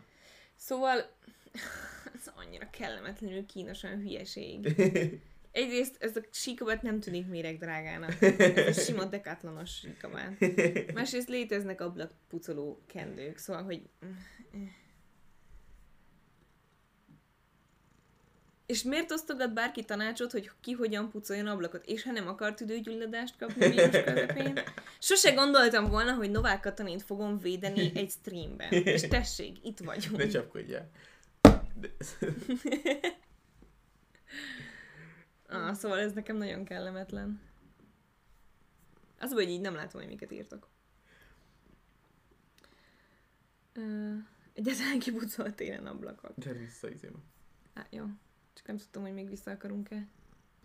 Szóval, ez annyira kellemetlenül kínosan hülyeség. Egyrészt ez a síkabát nem tűnik méregdrágának. Ez a sima dekatlanos síkabát. Másrészt léteznek ablakpucoló kendők, szóval, hogy... És miért osztogat bárki tanácsot, hogy ki hogyan pucoljon ablakot? És ha nem akar tüdőgyulladást kapni vírus közepén? Sose gondoltam volna, hogy Novák Katalint fogom védeni egy streamben. És tessék, itt vagyunk.
Ne csapkodjál. De...
Ah, szóval ez nekem nagyon kellemetlen. Az, hogy így nem látom, hogy miket írtok. Ö, egyáltalán kipucolt télen ablakot.
Gyere vissza, izébe.
Á, jó. Csak nem tudtam, hogy még vissza akarunk-e.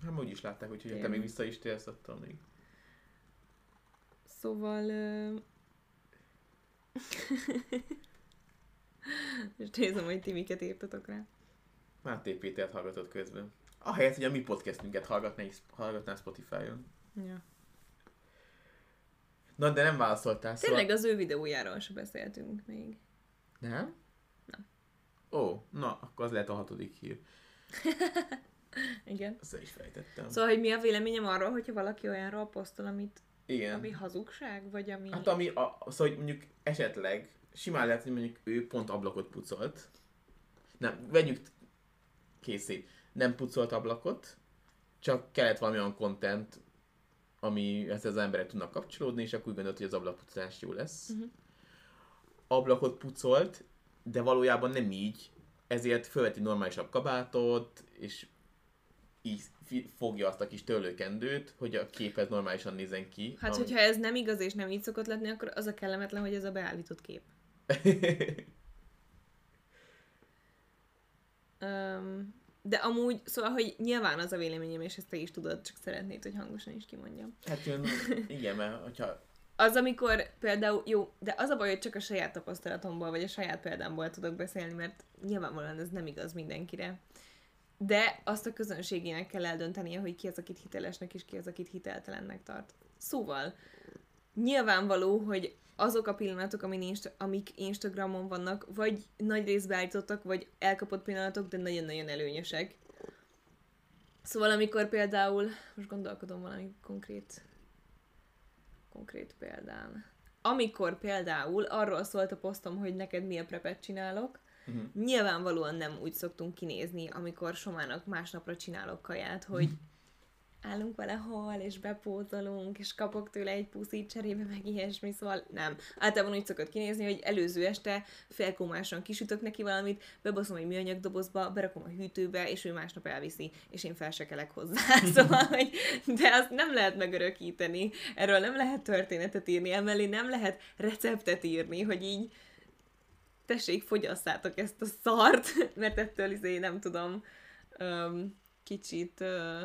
Hát úgy is látták, úgyhogy ha te még vissza is térsz, attól még.
Szóval... Ö... És nézem, hogy ti miket írtatok rá.
Máté Pétert hallgatott közben. Ahelyett, hogy a mi podcastünket hallgatná, hallgatná Spotify-on.
Ja.
Na, de nem válaszoltál, szóval...
Tényleg az ő videójáról se beszéltünk még.
Nem?
Nem.
Ó, na, akkor az lehet a hatodik hír.
Igen.
Ezt is fejtettem.
Szóval, hogy mi a véleményem arról, hogyha valaki olyanról posztol, amit,
Igen.
ami hazugság, vagy ami...
Hát ami, a, szóval hogy mondjuk esetleg simán lehet, hogy mondjuk ő pont ablakot pucolt. Nem, vegyük készít. Nem pucolt ablakot, csak kellett valami olyan content, ami ezt az emberek tudnak kapcsolódni, és akkor úgy gondolt, hogy az ablakpucolás jó lesz.
Mhm.
Ablakot pucolt, de valójában nem így, ezért fölveti normálisabb kabátot, és így fogja azt a kis törlőkendőt, hogy a képet normálisan nézen ki.
Hát,
ami-
hogyha ez nem igaz és nem így szokott lenni, akkor az a kellemetlen, hogy ez a beállított kép. Um, de amúgy, szóval, hogy nyilván az a véleményem, és ezt te is tudod, csak szeretnéd, hogy hangosan is kimondjam.
Hát jön, igen, mert hogyha...
Az, amikor például, jó, de az a baj, hogy csak a saját tapasztalatomból, vagy a saját példámból tudok beszélni, mert nyilvánvalóan ez nem igaz mindenkire. De azt a közönségének kell eldöntenie, hogy ki az, akit hitelesnek, és ki az, akit hiteltelennek tart. Szóval, nyilvánvaló, hogy azok a pillanatok, amik Instagramon vannak, vagy nagy részbe állítottak, vagy elkapott pillanatok, de nagyon-nagyon előnyösek. Szóval amikor például, most gondolkodom valami konkrét, konkrét példán. Amikor például arról szólt a posztom, hogy neked mi a prepet csinálok, uh-huh. nyilvánvalóan nem úgy szoktunk kinézni, amikor Somának másnapra csinálok kaját, hogy állunk vele hol, és bepózolunk, és kapok tőle egy puszit cserébe, meg ilyesmi, szóval nem. Általában úgy szokott kinézni, hogy előző este felkómásan kisütök neki valamit, bebaszom egy műanyag dobozba, berakom a hűtőbe, és ő másnap elviszi, és én felsekelek hozzá. szóval, hogy, de azt nem lehet megörökíteni, erről nem lehet történetet írni, emellé nem lehet receptet írni, hogy így tessék, fogyasszátok ezt a szart, mert ettől izé nem tudom, um, kicsit uh,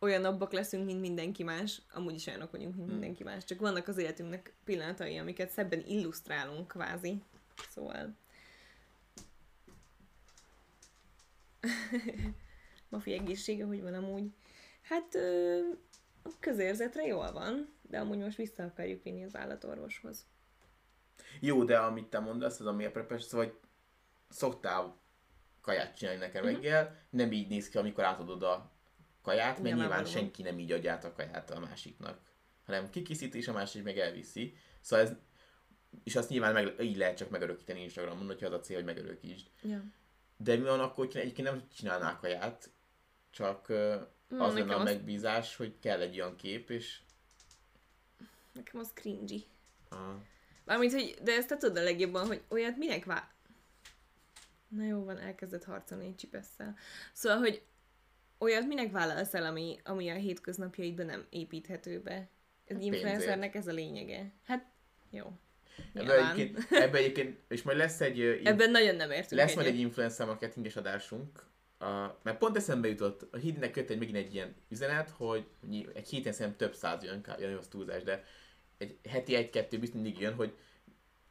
olyanabbak leszünk, mint mindenki más. Amúgy is olyanok vagyunk, mint hmm. mindenki más. Csak vannak az életünknek pillanatai, amiket szebben illusztrálunk kvázi. Szóval... Mafi egészsége, hogy van amúgy? Hát ö, a közérzetre jól van, de amúgy most vissza akarjuk vinni az állatorvoshoz.
Jó, de amit te mondasz, az a miért prepes, szóval szoktál kaját csinálni nekem uh-huh. reggel, nem így néz ki, amikor átadod a kaját, mert nyilván, senki nem így adja át a kaját a másiknak, hanem kikészíti, és a másik meg elviszi. Szóval ez, és azt nyilván meg, így lehet csak megörökíteni Instagramon, hogyha az a cél, hogy megörökítsd. Ja. De mi van akkor, hogy egyébként nem csinálnál kaját, csak mm, az lenne a megbízás, hogy kell egy olyan kép, és...
Nekem az cringy. Ah. Mármint, hogy, de ezt te tudod a legjobban, hogy olyat minek vár... Na jó van, elkezdett harcolni egy csipesszel. Szóval, hogy olyat minek vállalsz el, ami, ami a hétköznapjaidban nem építhető be? Ez hát influencernek ez a lényege. Hát, jó.
Ebben egyébként, ebbe egyébként, és majd lesz egy...
Ebben nagyon nem értünk
Lesz majd egy influencer marketinges adásunk, a, mert pont eszembe jutott, a hídnek jött egy, megint egy ilyen üzenet, hogy egy héten szerintem több száz jön, jön az túlzás, de egy heti egy-kettő biztos mindig jön, hogy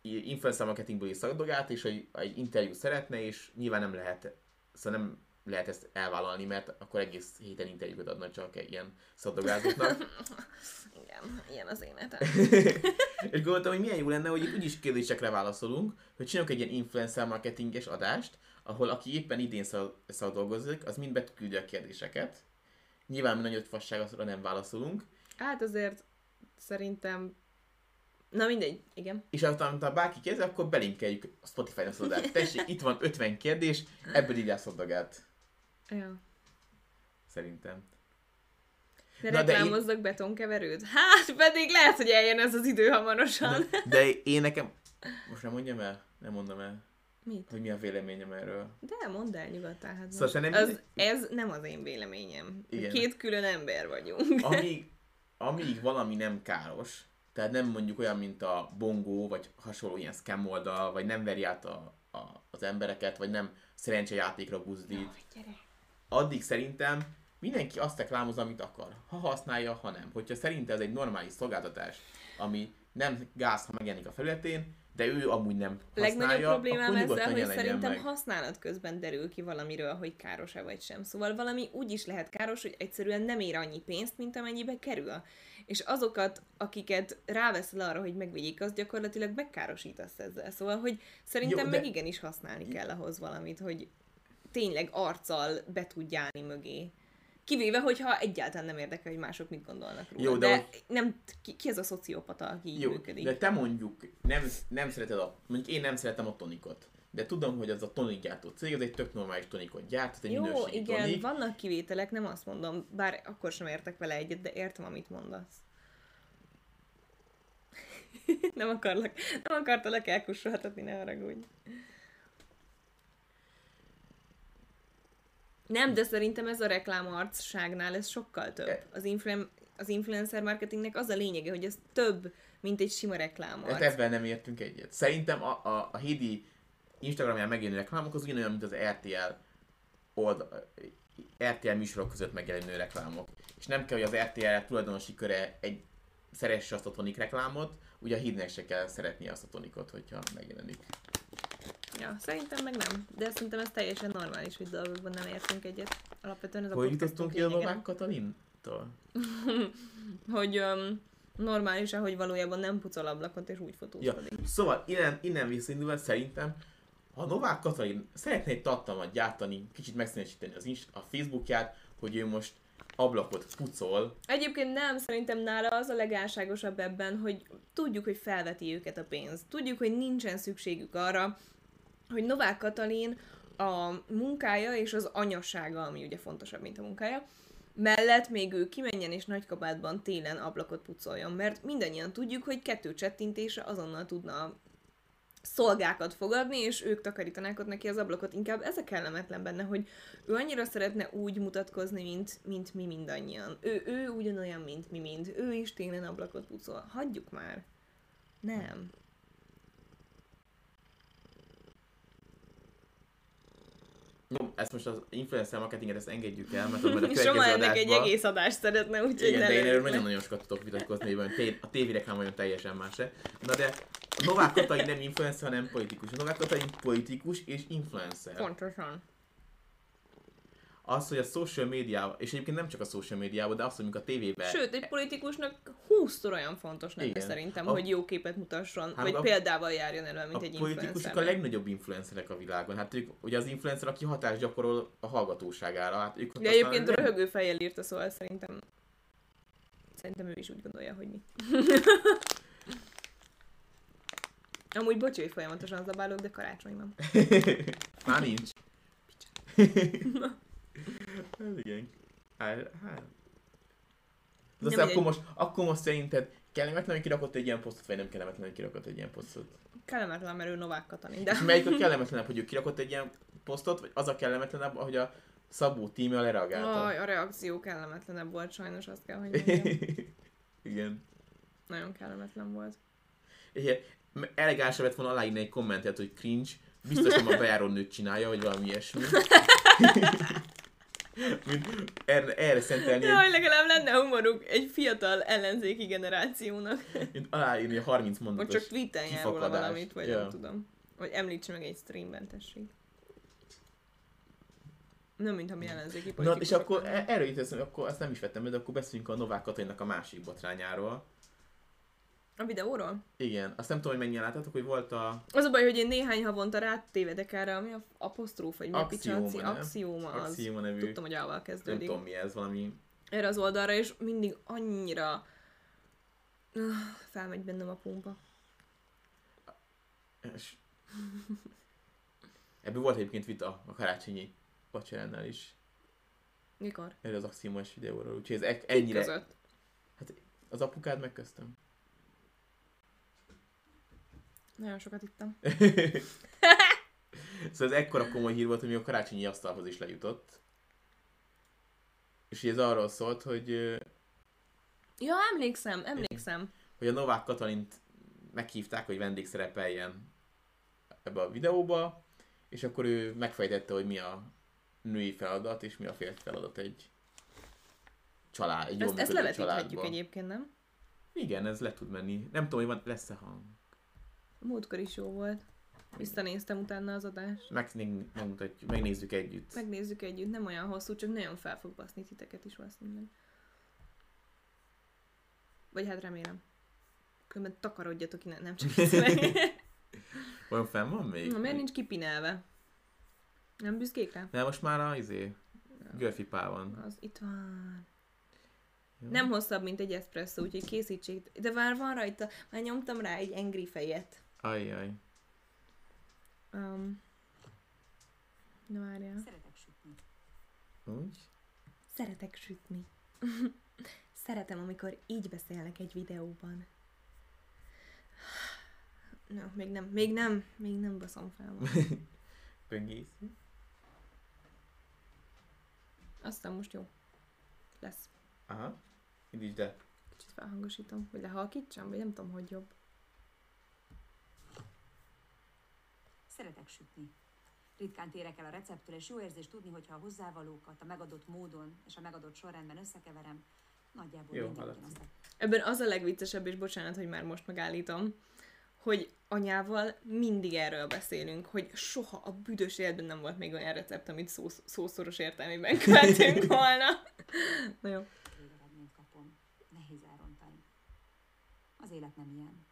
influencer marketingből is szakdogát, és hogy egy interjú szeretne, és nyilván nem lehet, szóval nem lehet ezt elvállalni, mert akkor egész héten interjúkat adnak csak ilyen szadogázóknak.
Igen, ilyen az énetem.
és gondoltam, hogy milyen jó lenne, hogy itt úgyis kérdésekre válaszolunk, hogy csinálunk egy ilyen influencer marketinges adást, ahol aki éppen idén szadolgozik, az mind beküldi a kérdéseket. Nyilván mi nagyobb fasság, azra nem válaszolunk.
Hát azért szerintem Na mindegy, igen.
És aztán, ha bárki kezd, akkor belinkeljük a Spotify-ra a Tessék, itt van 50 kérdés, ebből így elszodagát.
Ja.
Szerintem.
De reklámozzak én... betonkeverőt? Hát, pedig lehet, hogy eljön ez az idő hamarosan.
De, de én nekem... Most nem mondjam el? Nem mondom el.
Mit?
Hogy mi a véleményem erről.
De mondd el nyugodtan. Hát
szóval nem
az, ez nem az én véleményem. Igen. Két külön ember vagyunk.
Amíg, amíg valami nem káros, tehát nem mondjuk olyan, mint a bongó, vagy hasonló ilyen scam oldal, vagy nem veri át a, a, az embereket, vagy nem szerencsejátékra buzdít.
No,
addig szerintem mindenki azt reklámoz, amit akar. Ha használja, ha nem. Hogyha szerinte ez egy normális szolgáltatás, ami nem gáz, ha megjelenik a felületén, de ő amúgy nem használja, Legnagyobb problémám ezzel,
hogy szerintem meg. használat közben derül ki valamiről, hogy káros-e vagy sem. Szóval valami úgy is lehet káros, hogy egyszerűen nem ér annyi pénzt, mint amennyibe kerül. És azokat, akiket ráveszel arra, hogy megvegyék, azt gyakorlatilag megkárosítasz ezzel. Szóval, hogy szerintem Jó, de... meg igenis használni kell ahhoz valamit, hogy tényleg arccal be tudjálni mögé. Kivéve, hogyha egyáltalán nem érdekel, hogy mások mit gondolnak róla. Jó, de, de hogy... nem, ki, ki ez a szociopata, aki így Jó, működik?
de te mondjuk nem, nem szereted a, mondjuk én nem szeretem a tonikot. De tudom, hogy az a tonik gyártó cég, az egy tök normális tonikot gyárt, egy
Jó, igen, tonik. vannak kivételek, nem azt mondom, bár akkor sem értek vele egyet, de értem, amit mondasz. nem akarlak, nem akartalak elkussolhatatni, ne haragudj. Nem, de szerintem ez a reklámarcságnál ez sokkal több. E- az, influ- az influencer marketingnek az a lényege, hogy ez több, mint egy sima reklámarc.
Hát ebben nem értünk egyet. Szerintem a, a, a Hidi Instagramján megjelenő reklámok az ugyanolyan, mint az RTL old, RTL műsorok között megjelenő reklámok. És nem kell, hogy az RTL tulajdonosi köre egy szeresse azt a tonik reklámot, ugye a hídnek se kell szeretni azt a tonikot, hogyha megjelenik.
Ja, szerintem meg nem. De szerintem ez teljesen normális, hogy dolgokban nem értünk egyet. Alapvetően ez a
Hogy jutottunk ki a Novák Katalintól?
Hogy um, normális hogy valójában nem pucol ablakot és úgy fotózkodik.
Szóval innen, innen visszaindulva szerintem, ha Novák Katalin szeretné egy tartalmat gyártani, kicsit megszínesíteni az Inst- a Facebookját, hogy ő most ablakot pucol,
Egyébként nem, szerintem nála az a legálságosabb ebben, hogy tudjuk, hogy felveti őket a pénz. Tudjuk, hogy nincsen szükségük arra, hogy Novák Katalin a munkája és az anyassága, ami ugye fontosabb, mint a munkája, mellett még ő kimenjen és nagykabátban télen ablakot pucoljon, mert mindannyian tudjuk, hogy kettő csettintésre azonnal tudna szolgákat fogadni, és ők takarítanák ott neki az ablakot. Inkább ez a kellemetlen benne, hogy ő annyira szeretne úgy mutatkozni, mint, mint mi mindannyian. Ő, ő ugyanolyan, mint mi mind. Ő is télen ablakot pucol. Hagyjuk már. Nem.
Jó, ezt most az influencer marketinget ezt engedjük el, mert a
Soma ennek egy
adásban...
egész adást szeretne, úgyhogy
Igen, de én erről nagyon-nagyon sokat tudok vitatkozni, hogy a tévéreklám olyan teljesen más -e. Na de Novák Katalin nem influencer, hanem politikus. Novák Katalin politikus és influencer.
Pontosan.
Az, hogy a social médiában, és egyébként nem csak a social médiában, de azt, hogy a tévében...
Sőt, egy politikusnak húszszor olyan fontos lenne szerintem,
A-
hogy jó képet mutasson,
Hát
vagy
a-
példával járjon elő, mint
a
egy
politikusok
influencer.
a legnagyobb influencerek a világon. Hát ők, ugye az influencer, aki hatást gyakorol a hallgatóságára. Hát ők
De egyébként
nem-
röhögő fejjel írta, szóval szerintem szerintem ő is úgy gondolja, hogy mi. Amúgy bocs, hogy folyamatosan zabálok, de karácsony van.
Már nincs. Hát igen. Hát, hát. De aztán akkor most, akkor most szerinted kellemetlen, hogy kirakott egy ilyen posztot, vagy nem kellemetlen, hogy kirakott egy ilyen posztot?
Kellemetlen, mert ő Novák Katalin, de...
És melyik a kellemetlenebb, hogy ő kirakott egy ilyen posztot, vagy az a kellemetlenebb, hogy a Szabó tíme lereagálta?
Aj, a reakció kellemetlenebb volt, sajnos azt kell, hogy
igen.
Nagyon kellemetlen volt.
És elegánsabb lett volna aláírni egy kommentet, hogy cringe, biztos nem a bejáró nőt csinálja, vagy valami ilyesmi. Mint erre, erre szentelni, egy,
hogy legalább lenne humoruk egy fiatal ellenzéki generációnak.
mint aláírni a 30
Vagy
mondatos
csak tweeteljen róla valamit, vagy
Ja.
nem tudom. Vagy említse meg egy streamben, tessék. Nem, mint ami ellenzéki
Na,
politikusok.
és akkor e- erről jut eszembe, akkor ezt nem is vettem de akkor beszéljünk a Novák Katalinnak a másik botrányáról.
A videóról?
Igen, azt nem tudom, hogy mennyien láttátok, hogy volt a
Az a baj, hogy én néhány havonta rátévedek erre, ami a apostróf, vagy mi
nem?
axióma az.
Axioma nevű,
Tudtam, hogy ával
nem
kezdődik.
tudom mi ez, valami
Erre az oldalra, és mindig annyira Ah, felmegy bennem a pumpa.
És... Ebből volt egyébként vita a karácsonyi vacsoránál is,
Mikor?
erről az axiomás videóról, úgyhogy ez
Ennyire. között.
Az apukád megköszönöm.
Nagyon sokat ittam.
szóval ez ekkora komoly hír volt, hogy még a karácsonyi asztalhoz is lejutott. És ez arról szólt, hogy,
Ja, emlékszem, emlékszem.
hogy a Novák Katalint meghívták, hogy vendégszerepeljen ebbe a videóba, és akkor ő megfejtette, hogy mi a női feladat, és mi a férfi feladat egy család, egy
Ezt, ezt levetíthetjük egyébként, nem?
Igen, ez le tud menni. Nem tudom, hogy van, lesz-e hang.
Múltkor is jó volt. Visszanéztem utána az adást.
Meg, megmutatjuk, megnézzük együtt.
Megnézzük együtt, nem olyan hosszú, csak nagyon fel fog baszni titeket is valószínűleg. Vagy hát remélem. Különben takarodjatok innen, nem csak.
Olyan fenn van még?
Na, miért nincs kipinelve? Nem büszkék rá?
De most már a izé, görfipál van.
Az itt van.
Jó.
Nem hosszabb, mint egy espresso, úgyhogy készítsék. De már van rajta, már nyomtam rá egy angry fejet.
Ajjaj.
Um, na várjál.
Szeretek sütni.
Úgy?
Szeretek sütni. Szeretem, amikor így beszélnek egy videóban. No, még nem, még nem, még nem baszom fel.
Böngész.
Aztán most jó. Lesz.
Aha. Indítsd el.
Kicsit felhangosítom, vagy lehalkítsam, vagy nem tudom, hogy jobb.
Szeretek sütni. Ritkán térek el a receptől, és jó érzés tudni, hogyha a hozzávalókat a megadott módon és a megadott sorrendben összekeverem, nagyjából
Jó,
a
Ebben az a legviccesebb, és bocsánat, hogy már most megállítom, hogy anyával mindig erről beszélünk, hogy soha a büdös életben nem volt még olyan recept, amit szó, szószoros értelmében követünk volna. Na jó.
végeredményt kapom. Nehéz elrontani. Az élet nem ilyen.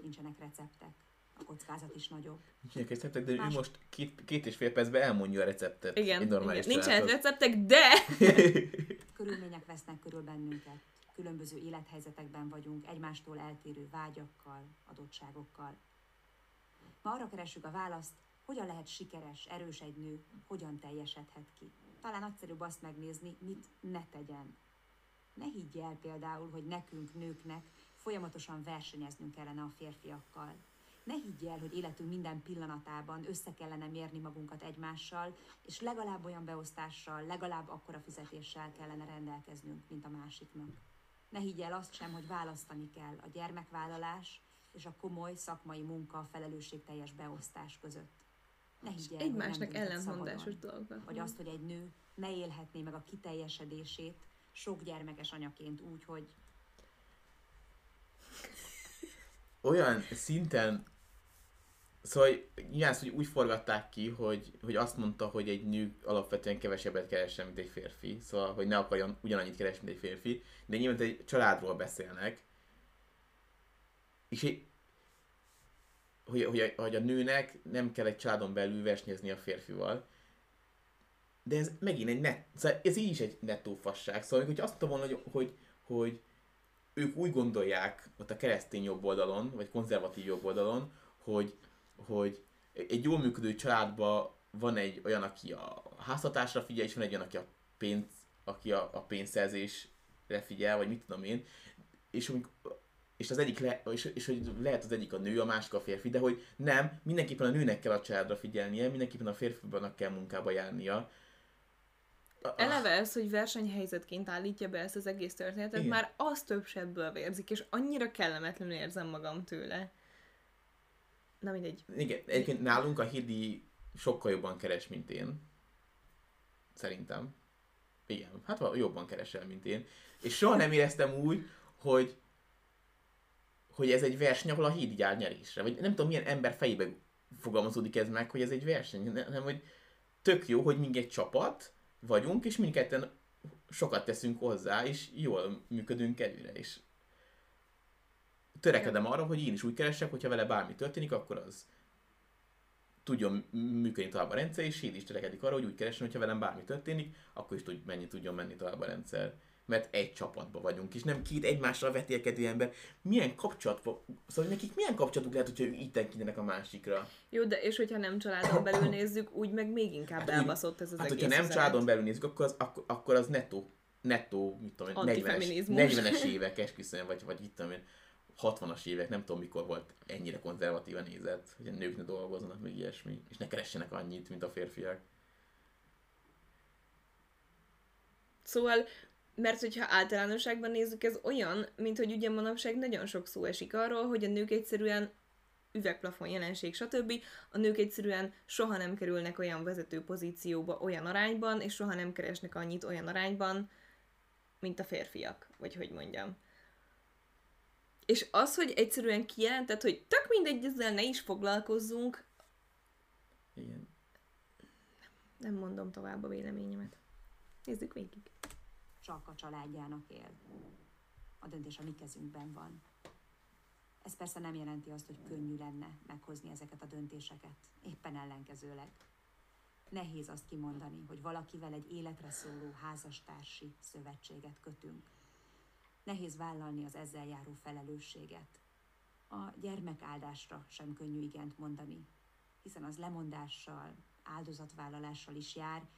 Nincsenek receptek. A kockázat is nagyobb.
Nincsenek receptek, de ő
Más-
most két, két és fél percben elmondja a receptet.
Igen,
egy
igen.
normális
nincsenek receptek, de
Körülmények vesznek körül bennünket. Különböző élethelyzetekben vagyunk, egymástól eltérő vágyakkal, adottságokkal. Ma arra keressük a választ, hogyan lehet sikeres, erős egy nő, hogyan teljesedhet ki. Talán nagyszerűbb azt megnézni, mit ne tegyen. Ne higgy el például, hogy nekünk, nőknek folyamatosan versenyeznünk kellene a férfiakkal. Ne higgy el, hogy életünk minden pillanatában össze kellene mérni magunkat egymással, és legalább olyan beosztással, legalább akkora fizetéssel kellene rendelkeznünk, mint a másiknak. Ne higgy el azt sem, hogy választani kell a gyermekvállalás és a komoly szakmai munka felelősségteljes beosztás között. Ne higgy el,
egymásnak
dönthet
ellentmondásos
szabadon.
dolgok.
Vagy azt, hogy egy nő ne élhetné meg a kiteljesedését sok gyermekes anyaként úgy, hogy
olyan szinten Szóval nyilván ezt úgy, forgatták ki, hogy, hogy azt mondta, hogy egy nő alapvetően kevesebbet keressen, mint egy férfi. Szóval, hogy ne akarjon ugyanannyit keresni, mint egy férfi. De nyilván egy családról beszélnek. És egy, hogy, hogy, a, hogy a nőnek nem kell egy családon belül versenyezni a férfival. De ez megint egy net, szóval ez így is egy nettó fasság. Szóval, hogyha azt mondta volna, hogy, hogy, hogy ők úgy gondolják ott a keresztény jobb oldalon, vagy konzervatív jobb oldalon, hogy, hogy egy jól működő családban van egy olyan, aki a háztatásra figyel, és van egy olyan, aki a pénz, aki a, a pénzszerzésre figyel, vagy mit tudom én, és, és az egyik le, és, és, hogy lehet az egyik a nő, a másik a férfi, de hogy nem, mindenképpen a nőnek kell a családra figyelnie, mindenképpen a férfinak kell munkába járnia.
Eleve ez, hogy versenyhelyzetként állítja be ezt az egész történetet,
Igen.
már az több sebből vérzik, és annyira kellemetlenül érzem magam tőle. Na mindegy.
Igen, egyébként nálunk a Hidi sokkal jobban keres, mint én. Szerintem. Igen, hát jobban keresel, mint én. És soha nem éreztem úgy, hogy hogy ez egy verseny, ahol a híd jár nyerésre. Vagy nem tudom, milyen ember fejébe fogalmazódik ez meg, hogy ez egy verseny, ne- hanem hogy tök jó, hogy mi egy csapat vagyunk, és mindketten sokat teszünk hozzá, és jól működünk előre, és törekedem arra, hogy én is úgy keresek, hogyha vele bármi történik, akkor az tudjon működni tovább a rendszer, és én is törekedik arra, hogy úgy keressen, hogyha velem bármi történik, akkor is tud, mennyi tudjon menni tovább a rendszer. Mert egy csapatban vagyunk, és nem két egymással vetélkedő ember. Milyen kapcsolat, szóval nekik milyen kapcsolatuk lehet, hogyha így tekintenek a másikra?
Jó, de és hogyha nem családon belül nézzük, úgy meg még inkább
Hát
elbaszott ez az
Hát,
egész
hogyha nem családon belül nézzük, akkor az, akkor, akkor az nettó, nettó, mit tudom én, 40-es,
Antifeminizmus.
40-es évek esküszöm, vagy, vagy itt tudom én, 60-as évek, nem tudom mikor volt ennyire konzervatívan nézett, hogy a nők ne dolgozzanak, meg ilyesmi, és ne keressenek annyit, mint a férfiak.
Szóval, mert hogyha általánosságban nézzük, ez olyan, mint hogy ugye manapság nagyon sok szó esik arról, hogy a nők egyszerűen üvegplafon jelenség, stb. A nők egyszerűen soha nem kerülnek olyan vezető pozícióba olyan arányban, és soha nem keresnek annyit olyan arányban, mint a férfiak, vagy hogy mondjam. És az, hogy egyszerűen kijelentett, hogy tök mindegy, ezzel ne is foglalkozzunk,
Igen.
nem mondom tovább a véleményemet. Nézzük végig.
csak a családjának él. A döntés a mi kezünkben van. Ez persze nem jelenti azt, hogy könnyű lenne meghozni ezeket a döntéseket. Éppen ellenkezőleg. Nehéz azt kimondani, hogy valakivel egy életre szóló házastársi szövetséget kötünk. Nehéz vállalni az ezzel járó felelősséget. A gyermekáldásra sem könnyű igent mondani, hiszen az lemondással, áldozatvállalással is jár,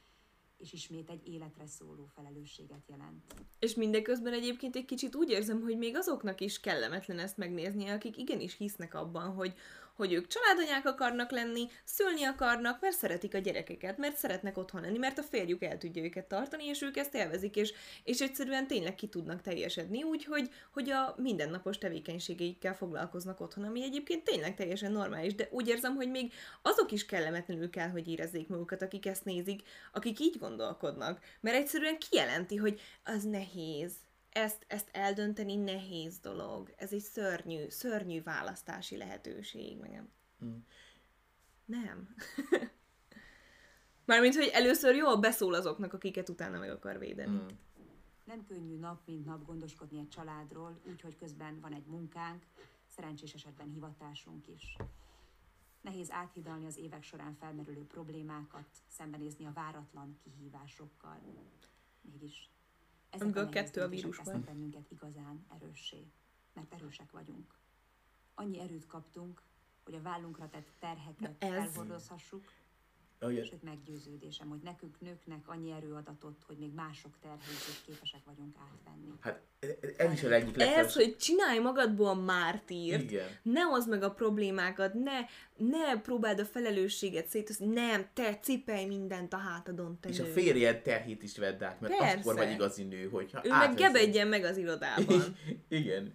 és ismét egy életre szóló felelősséget jelent.
És mindeközben egyébként egy kicsit úgy érzem, hogy még azoknak is kellemetlen ezt megnézni, akik igenis hisznek abban, hogy, hogy ők családanyák akarnak lenni, szülni akarnak, mert szeretik a gyerekeket, mert szeretnek otthon lenni, mert a férjük el tudja őket tartani, és ők ezt élvezik, és, és egyszerűen tényleg ki tudnak teljesedni, úgy, hogy, hogy a mindennapos tevékenységeikkel foglalkoznak otthon, ami egyébként tényleg teljesen normális, de úgy érzem, hogy még azok is kellemetlenül kell, hogy érezzék magukat, akik ezt nézik, akik így gondolkodnak, mert egyszerűen kijelenti, hogy az nehéz, ezt, ezt eldönteni nehéz dolog. Ez egy szörnyű, szörnyű választási lehetőség. Meg nem.
Mm.
Nem. Mármint, hogy először jól beszól azoknak, akiket utána meg akar védeni.
Mm.
Nem könnyű nap mint nap gondoskodni egy családról, úgyhogy közben van egy munkánk, szerencsés esetben hivatásunk is. Nehéz áthidalni az évek során felmerülő problémákat, szembenézni a váratlan kihívásokkal. Mégis ezek
Amiből kettő a
tesznek bennünket igazán erőssé, mert erősek vagyunk. Annyi erőt kaptunk, hogy a vállunkra tett terheket
Na ez-
elhordozhassuk,
Ahogy,
Sőt, meggyőződésem, hogy nekünk nőknek annyi erő adatot, hogy még mások terheit is képesek vagyunk átvenni.
hát ez is a egyik legfelsőbb.
Ez, hogy csinálj magadból mártírt,
Igen.
ne hozd meg a problémákat, ne, ne próbáld a felelősséget széthozni, nem, te cipelj mindent a hátadon, te
És a
nő.
férjed terhét is vedd át, mert
Persze.
akkor vagy igazi nő, hogyha
Ő meg
átveszed.
gebedjen meg az irodában.
Igen.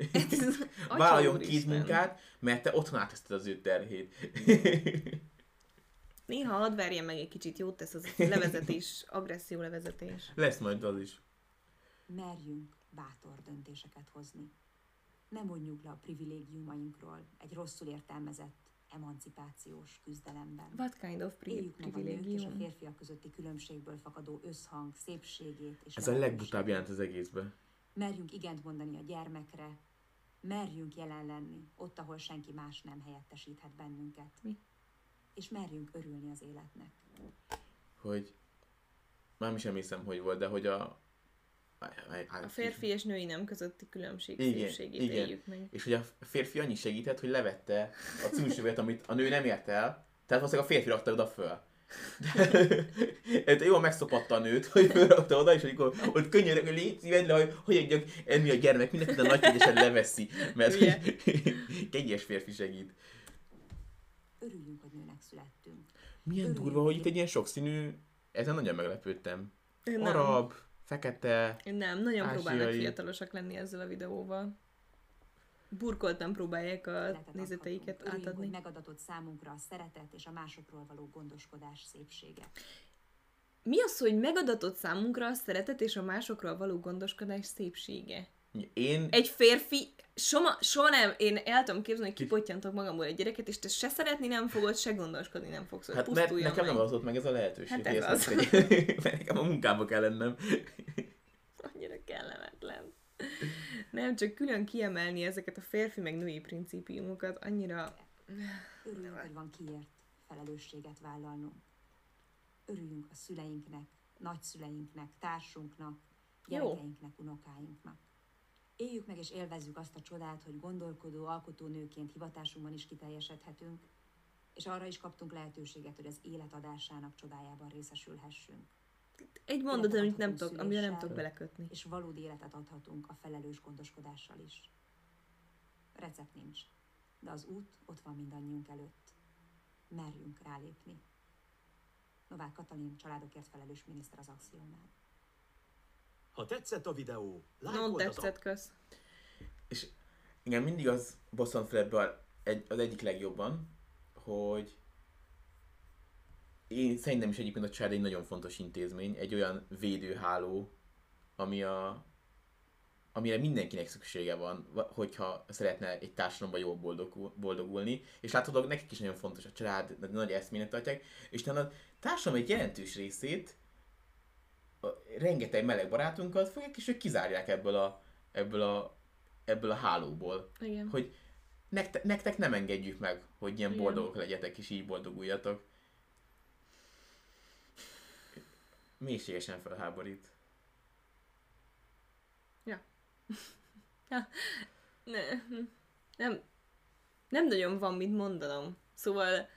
Vállaljon két munkát, mert te otthon átveszted az ő terhét.
Néha hadd verjen meg egy kicsit, jót tesz az levezetés, agresszió levezetés.
Lesz majd az is.
Merjünk bátor döntéseket hozni. Ne mondjuk le a privilégiumainkról egy rosszul értelmezett emancipációs küzdelemben.
What kind of pri-
Éljük meg a nők és a férfiak közötti különbségből fakadó összhang, szépségét és
Ez a legbutább jelent az egészben.
Merjünk igent mondani a gyermekre, merjünk jelen lenni, ott, ahol senki más nem helyettesíthet bennünket.
Mi?
És merjünk örülni az életnek.
Hogy már is emlékszem, hogy volt, de hogy a
A férfi és női nem közötti különbség
Igen, igen.
éljük meg.
És hogy a férfi annyi segített, hogy levette a címűsövet, amit a nő nem ért el, tehát valószínűleg a férfi rakta oda föl. De jól megszopatta a nőt, hogy fölrakta oda, és amikor ott könnyen, hogy légy szíved le, hogy hogy adjak enni a gyermek, mindenkit a nagykérdésen leveszi, mert kegyes férfi segít.
Örüljünk, hogy nőnek születtünk.
Milyen
Örüljünk
durva, hogy itt egy ilyen sokszínű, ezen nagyon meglepődtem.
Nem.
Arab, fekete,
Nem, nagyon próbálnak
Ázsiai.
fiatalosak lenni ezzel a videóval. Burkoltan próbálják a nézeteiket
adhatunk. Örüljünk,
átadni.
hogy megadatott számunkra a szeretet és a másokról való gondoskodás szépsége.
Mi az, hogy megadatott számunkra a szeretet és a másokról való gondoskodás szépsége?
Én
Egy férfi, soha, soha nem, én el tudom képzelni, hogy kipottyantok magamból egy gyereket, és te se szeretni nem fogod, se gondoskodni nem fogsz, hogy
Hát mert nekem
meg.
nem az volt meg ez a lehetőség,
Hát
hogy
ez az.
megtegyem. mert nekem a munkába kell lennem.
Annyira kellemetlen. Nem, csak külön kiemelni ezeket a férfi meg női principiumokat, annyira...
Örüljünk, hogy van kiért felelősséget vállalnunk. Örüljünk a szüleinknek, nagyszüleinknek, társunknak,
Jó.
gyerekeinknek, unokáinknak. Éljük meg és élvezzük azt a csodát, hogy gondolkodó, alkotó nőként hivatásunkban is kiteljesedhetünk, és arra is kaptunk lehetőséget, hogy az élet adásának csodájában részesülhessünk.
Egy mondat, amit nem tudok, amire nem tudok belekötni.
és valódi életet adhatunk a felelős gondoskodással is. Recept nincs, de az út ott van mindannyiunk előtt. Merjünk rálépni. Novák Katalin, családokért felelős miniszter az Axiónál.
Ha tetszett a videó, lájkold az
tetszett, kösz.
És igen, mindig az bosszant fel ebből egy, az egyik legjobban, hogy én szerintem is egyébként a család egy nagyon fontos intézmény, egy olyan védőháló, ami a, amire mindenkinek szüksége van, va- hogyha szeretne egy társadalomban jól boldogul, boldogulni, és látod, nekik is nagyon fontos a család, nagy- nagy eszmének tartják, és talán a társadalom egy jelentős részét, rengeteg meleg barátunkat fogják, és ők kizárják ebből a, ebből a, ebből a hálóból,
Igen.
hogy nekte, nektek nem engedjük meg, hogy ilyen
Igen.
boldogok legyetek, és így boldoguljatok. Mélységesen felháborít.
Ne, nem, nem nagyon van mit mondanom. Szóval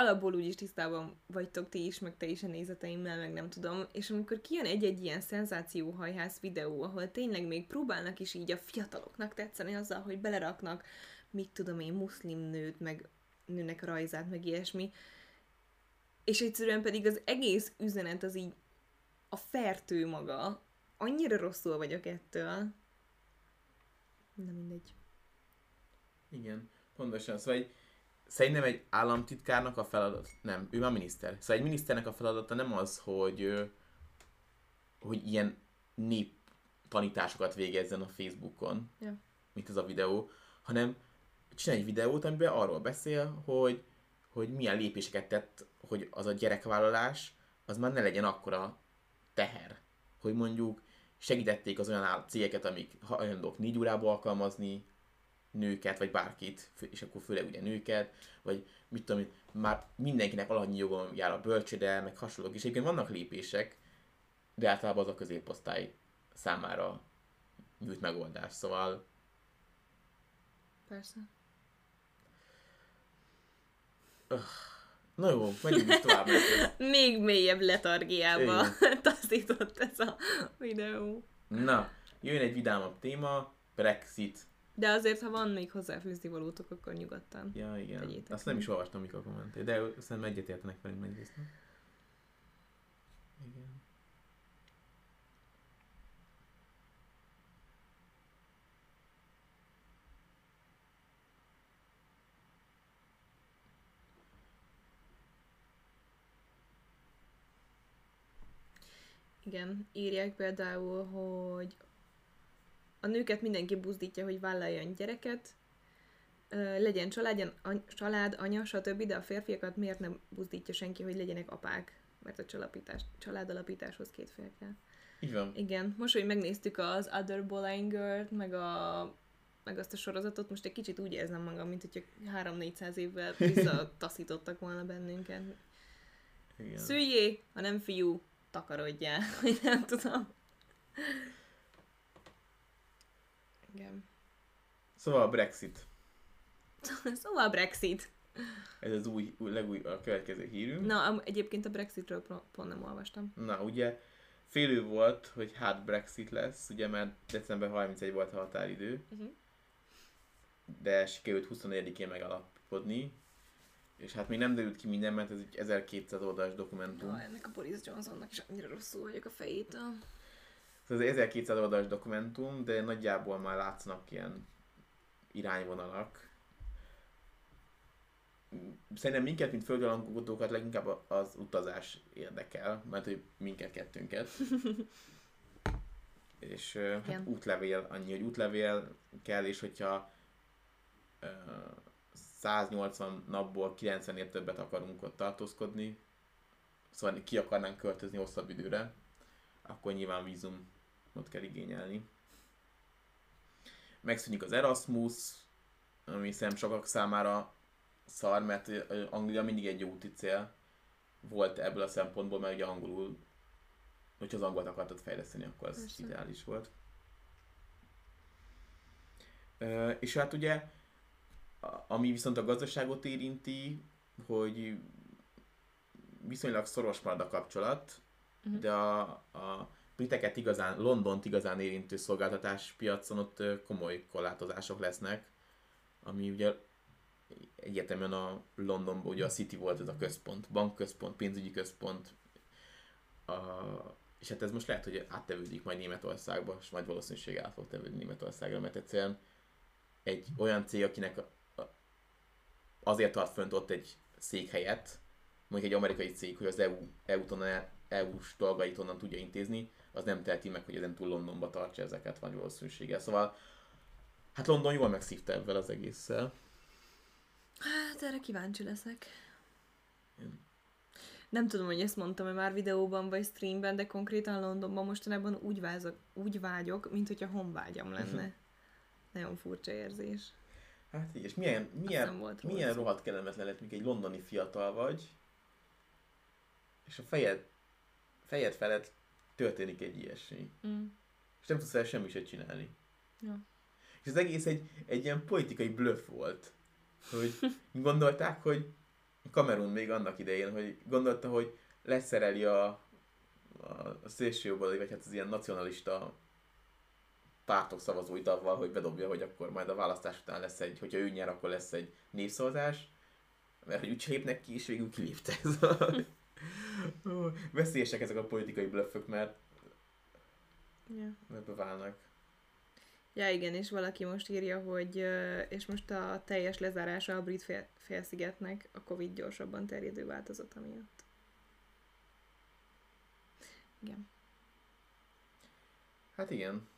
alapból úgyis tisztában vagytok ti is, meg te is a nézeteimmel, meg nem tudom, és amikor kijön egy-egy ilyen szenzációhajház videó, ahol tényleg még próbálnak is így a fiataloknak tetszeni azzal, hogy beleraknak, mit tudom én, muszlim nőt, meg nőnek rajzát, meg ilyesmi, és egyszerűen pedig az egész üzenet az így a fertő maga, annyira rosszul vagyok ettől. Na mindegy.
Igen, pontosan. Szóval szerintem egy államtitkárnak a feladat, nem, ő már miniszter. Szóval egy miniszternek a feladata nem az, hogy, hogy ilyen nép tanításokat végezzen a Facebookon,
Ja.
mint ez a videó, hanem csinálj egy videót, amiben arról beszél, hogy, hogy milyen lépéseket tett, hogy az a gyerekvállalás, az már ne legyen akkora teher. Hogy mondjuk segítették az olyan cégeket, amik hajlandók négy órába alkalmazni nőket, vagy bárkit, és akkor főleg ugye nőket, vagy mit tudom én, már mindenkinek alanyi jogon jár a bölcsőde, meg hasonlók, és egyébként vannak lépések, de általában az a középosztály számára nyújt megoldás, szóval
Persze.
na jó, menjünk is tovább.
Még mélyebb letargiába taszított ez a videó.
Na, jöjjön egy vidámabb téma, Brexit.
De azért, ha van még hozzáfűzni valótok, akkor nyugodtan.
Ja, igen.
Tegyétek
Azt nem is olvastam, mikor kommentél, de szerintem egyetértenek velünk nagy részt. Igen.
Igen, írják például, hogy a nőket mindenki buzdítja, hogy vállaljon gyereket, legyen család, any, család, anya, stb., de a férfiakat miért nem buzdítja senki, hogy legyenek apák? Mert a csalapítás, családalapításhoz két fél kell.
Így van.
Igen, most, hogy megnéztük az Other Bollinger-t, meg, a, meg azt a sorozatot, most egy kicsit úgy érzem magam, mint hogyha 3-400 évvel visszataszítottak volna bennünket.
Igen.
Szüljé, ha nem fiú, takarodjál, vagy nem tudom. Igen.
Szóval a Brexit.
Szóval a Brexit.
Ez az új, új legúj, a következő hírünk.
Na, egyébként a Brexitről pont nem olvastam.
Na, ugye félő volt, hogy hát Brexit lesz, ugye mert december 31 volt a határidő,
Uh-huh.
de sikerült 24-én megalapodni, és hát még nem derült ki minden, mert ez egy 1200 oldalas dokumentum.
Ja, ennek a Boris Johnsonnak is annyira rosszul vagyok a fejétől.
Ez egy 1200 oldalas dokumentum, de nagyjából már látszanak ilyen irányvonalak. Szerintem minket, mint földalangkutatókat leginkább az utazás érdekel, mert hogy minket kettőnket. és hát útlevél, annyi, hogy útlevél kell, és hogyha ö, 180 napból 90-nél többet akarunk ott tartózkodni, szóval ki akarnánk költözni hosszabb időre, akkor nyilván vízumot kell igényelni. Megszűnik az Erasmus, ami szerintem sokak számára szar, mert Anglia mindig egy jó úti cél volt ebből a szempontból, mert ugye angolul, hogyha az angolt akartad fejleszteni, akkor az
Persze.
ideális volt. Ö, és hát ugye, ami viszont a gazdaságot érinti, hogy viszonylag szoros marad a kapcsolat,
Mhm.
de a, a briteket igazán, Londont igazán érintő szolgáltatás piacon ott komoly korlátozások lesznek, ami ugye egyértelműen a Londonban ugye a City volt ez a központ, bankközpont, pénzügyi központ, a, és hát ez most lehet, hogy áttevődik majd Németországba, és majd valószínűség át fog tevődni Németországra, mert egyszerűen egy olyan cég, akinek a, a, azért tart fönt ott egy székhelyet, mondjuk egy amerikai cég, hogy az EU, EU-ton, EU-s dolgait onnan tudja intézni, az nem teheti meg, hogy ezen túl Londonba tartsa ezeket nagy valószínűséggel. Szóval, hát London jól megszívta ebben az egésszel.
Hát erre kíváncsi leszek.
Igen.
Nem tudom, hogy ezt mondtam-e már videóban vagy streamben, de konkrétan Londonban mostanában úgy, vázok, úgy vágyok, mint hogyha honvágyam lenne. Nagyon furcsa érzés.
Hát így, és milyen, milyen,
volt
milyen
szó.
rohadt kellemetlen lett, mikor egy londoni fiatal vagy, és a fejed, fejed felett történik egy ilyesmi.
Mm.
És nem tudsz el semmi se csinálni.
Ja.
És az egész egy, egy ilyen politikai bluff volt. Hogy gondolták, hogy Kamerun még annak idején, hogy gondolta, hogy leszereli a, a, a vagy hát az ilyen nacionalista pártok szavazóit avval, hogy bedobja, hogy akkor majd a választás után lesz egy, hogyha ő nyer, akkor lesz egy népszavazás, mert hogy úgy lépnek ki, és végül kilépte ez a... Veszélyesek ezek a politikai blöffök, mert
Ja.
ebbe válnak.
Ja igen, és valaki most írja, hogy és most a teljes lezárása a brit fél, félszigetnek a Covid gyorsabban terjedő változata miatt. Igen.
Hát igen.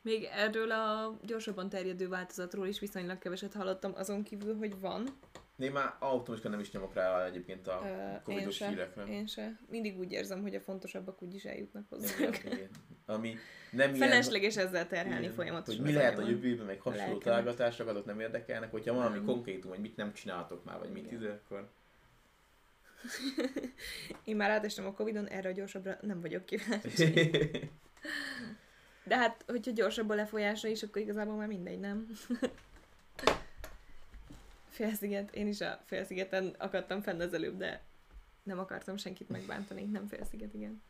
Még erről a gyorsabban terjedő változatról is viszonylag keveset hallottam, azon kívül, hogy van.
Én már automatikusan nem is nyomok rá egyébként a
én
covidos
se,
hírekre.
én se. Mindig úgy érzem, hogy a fontosabbak úgyis eljutnak hozzánk.
igen. Ami nem ilyen,
Felesleges ezzel terhelni
igen,
folyamatosan.
Hogy mi lehet a jövőben, meg hasonló találgatások, azok nem érdekelnek, hogyha valami
Nem.
konkrétum, hogy mit nem csináltok már, vagy mit
Igen.
izé, akkor...
Én már átestem a Covidon, erre a gyorsabbra nem vagyok kíváncsi. De hát, hogyha gyorsabb a lefolyása is, akkor igazából már mindegy, nem? Félsziget, én is a félszigeten akadtam fenn az előbb, de nem akartam senkit megbántani, nem félsziget, igen.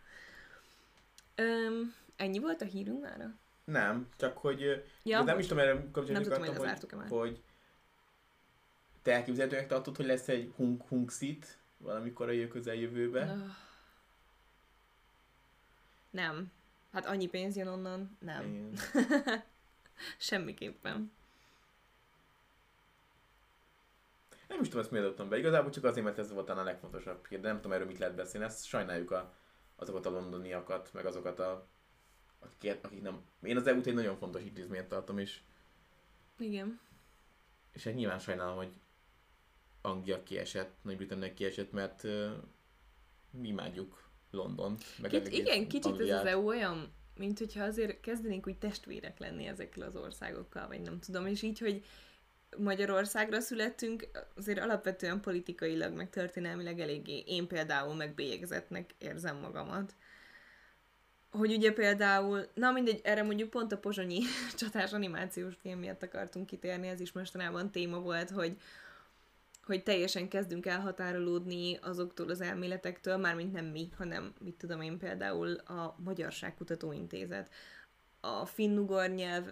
Öm, ennyi volt a hírünk már?
nem, csak hogy...
Ja,
nem is tudom, erre kapcsolatban
tudom, hogy
akartam,
lezártuk-e már.
hogy, hogy te elképzelhetőnek tartod, hogy lesz egy hunk hungszit valamikor a jövő közeljövőben?
Ah. Nem. Hát annyi pénz jön onnan? Nem. Semmiképpen.
Nem is tudom, ezt miért adtam be. Igazából csak azért, mert ez volt talán a legfontosabb hír, de nem tudom erről mit lehet beszélni. Ezt sajnáljuk a, azokat a londoniakat, meg azokat a akik, akik nem... Én az EU-t egy nagyon fontos intézményt tartom, és,
Igen.
és hát nyilván sajnálom, hogy Anglia kiesett, Nagy-Britannia kiesett, mert uh, mi imádjuk London. Meg
Kit, igen, kicsit ez
Angliát.
az EU olyan, mint hogyha azért kezdenénk úgy testvérek lenni ezekkel az országokkal, vagy nem tudom, és így, hogy Magyarországra születtünk, azért alapvetően politikailag, meg történelmileg eléggé, én például megbélyegzettnek érzem magamat. Hogy ugye például, na mindegy, erre mondjuk pont a pozsonyi csatás animációs film miatt akartunk kitérni, ez is mostanában téma volt, hogy hogy teljesen kezdünk elhatárolódni azoktól az elméletektől, mármint nem mi, hanem mit tudom én például a Magyarságkutató Intézet. A finn-ugor nyelv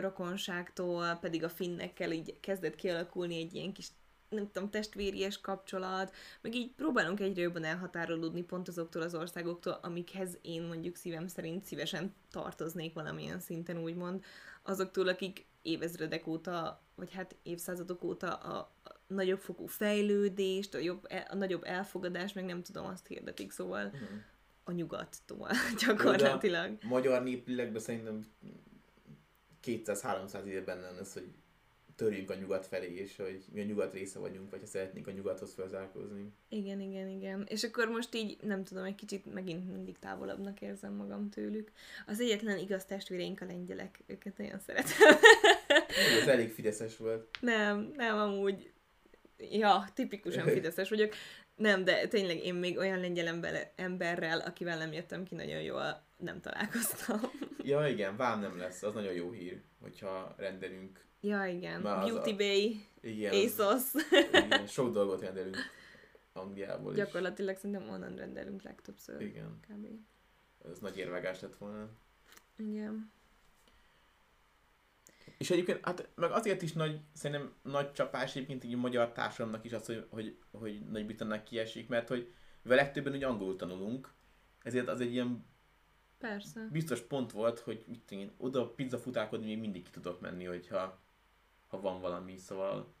rokonságtól pedig a finnekkel így kezdett kialakulni egy ilyen kis nem tudom, testvéries kapcsolat, meg így próbálunk egyre jobban elhatárolódni pont azoktól az országoktól, amikhez én mondjuk szívem szerint szívesen tartoznék valamilyen szinten, úgymond, azoktól, akik évezredek óta, vagy hát évszázadok óta a, a nagyobb fokú fejlődést, a, jobb, a nagyobb elfogadást, meg nem tudom, azt hirdetik, szóval
Mhm.
A nyugattól gyakorlatilag.
magyar néplélekben szerintem 200-300 éve benne lesz, hogy törjünk a nyugat felé, és hogy mi a nyugat része vagyunk, vagy ha szeretnénk a nyugathoz felzárkózni.
Igen, igen, igen. És akkor most így, nem tudom, egy kicsit megint mindig távolabbnak érzem magam tőlük. Az egyetlen igaz testvéreink a lengyelek, őket nagyon szeretem.
Ez elég fideszes volt.
nem, nem amúgy, ja, tipikusan fideszes vagyok. Nem, de tényleg én még olyan lengyel ember, emberrel, akivel nem jöttem ki nagyon jól, nem találkoztam.
Ja igen, vám nem lesz, az nagyon jó hír, hogyha rendelünk.
ja, igen.
Az
Beauty
a-
Bay,
Igen, az-
ASOS.
igen, sok dolgot rendelünk Angliából is.
Gyakorlatilag szerintem onnan rendelünk legtöbbször.
Igen,
Kb.
ez nagy érvágás lett volna.
Igen.
És egyébként, hát meg azért is nagy, szerintem nagy csapás egyébként így a magyar társadalomnak is az, hogy, hogy, hogy Nagy-Britannia kiesik, mert hogy mivel legtöbben ugye angolul tanulunk, ezért az egy ilyen
Persze.
biztos pont volt, hogy mit tudom én, oda pizza futálkodni még mindig ki tudok menni, hogyha ha van valami, szóval...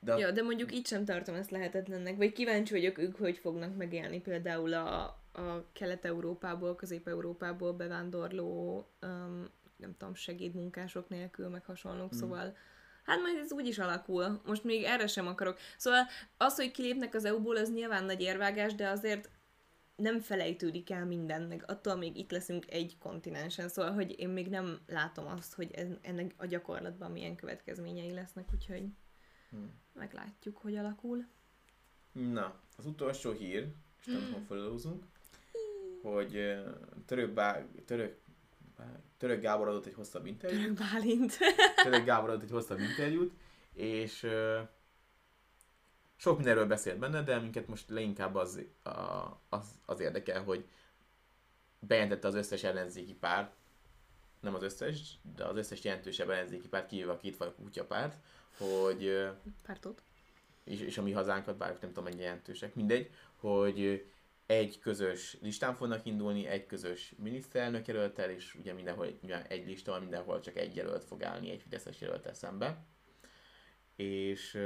De
Ja, de mondjuk így sem tartom ezt lehetetlennek, vagy kíváncsi vagyok ők, hogy fognak megélni például a, a Kelet-Európából, Közép-Európából bevándorló, um, nem tudom, segédmunkások nélkül, meg hasonlók,
Hmm.
szóval hát majd ez úgy is alakul. Most még erre sem akarok. Szóval az, hogy kilépnek az EU-ból, az nyilván nagy érvágás, de azért nem felejtődik el minden, meg attól még itt leszünk egy kontinensen, szóval, hogy én még nem látom azt, hogy ennek a gyakorlatban milyen következményei lesznek, úgyhogy
Hm.
meglátjuk, hogy alakul.
Na, az utolsó hír, és nem felhúzunk, hogy török, bá, török, török Gábor adott egy hosszabb interjút,
Török Bálint.
török Gábor adott egy hosszabb interjút, és sok mindenről beszélt benne, de minket most leginkább az, az, az érdekel, hogy bejelentette az összes ellenzéki párt, nem az összes, de az összes jelentősebb ellenzéki párt, kivéve a két faj kutyapárt, hogy ö,
Pártot.
és, és a mi hazánkat, bár nem tudom mennyi jelentősek, mindegy, hogy egy közös listán fognak indulni, egy közös miniszterelnök jelöltel, és ugye mindenhol egy lista van, mindenhol csak egy jelölt fog állni, egy fideszes jelöltel szembe. És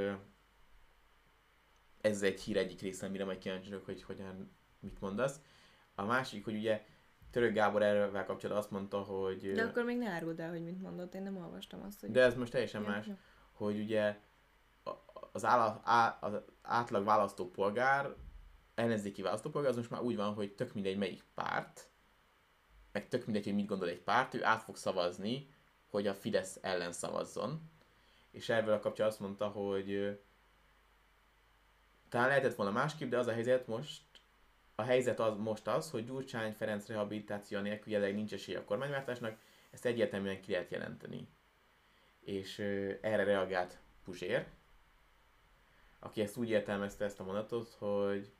ez egy hír egyik része, amire majd kíváncsi vagyok, hogy hogyan, mit mondasz. A másik, hogy ugye Török Gábor erről kapcsolatban azt mondta, hogy...
De akkor még ne áruld el, hogy mit mondott, én nem olvastam azt, hogy...
de ez most teljesen más hogy ugye az, áll, á, az átlag választópolgár, ellenzéki választópolgár, az most már úgy van, hogy tök mindegy melyik párt, meg tök mindegy, hogy mit gondol egy párt, ő át fog szavazni, hogy a Fidesz ellen szavazzon. És erről a kapcsolatban azt mondta, hogy talán lehetett volna másképp, de az a helyzet most, a helyzet az most az, hogy Gyurcsány Ferenc rehabilitáció nélkül jelenleg nincs esélye a kormányváltásnak, ezt egyértelműen ki lehet jelenteni és erre reagált Puzsér, aki ezt úgy értelmezte ezt a mondatot, hogy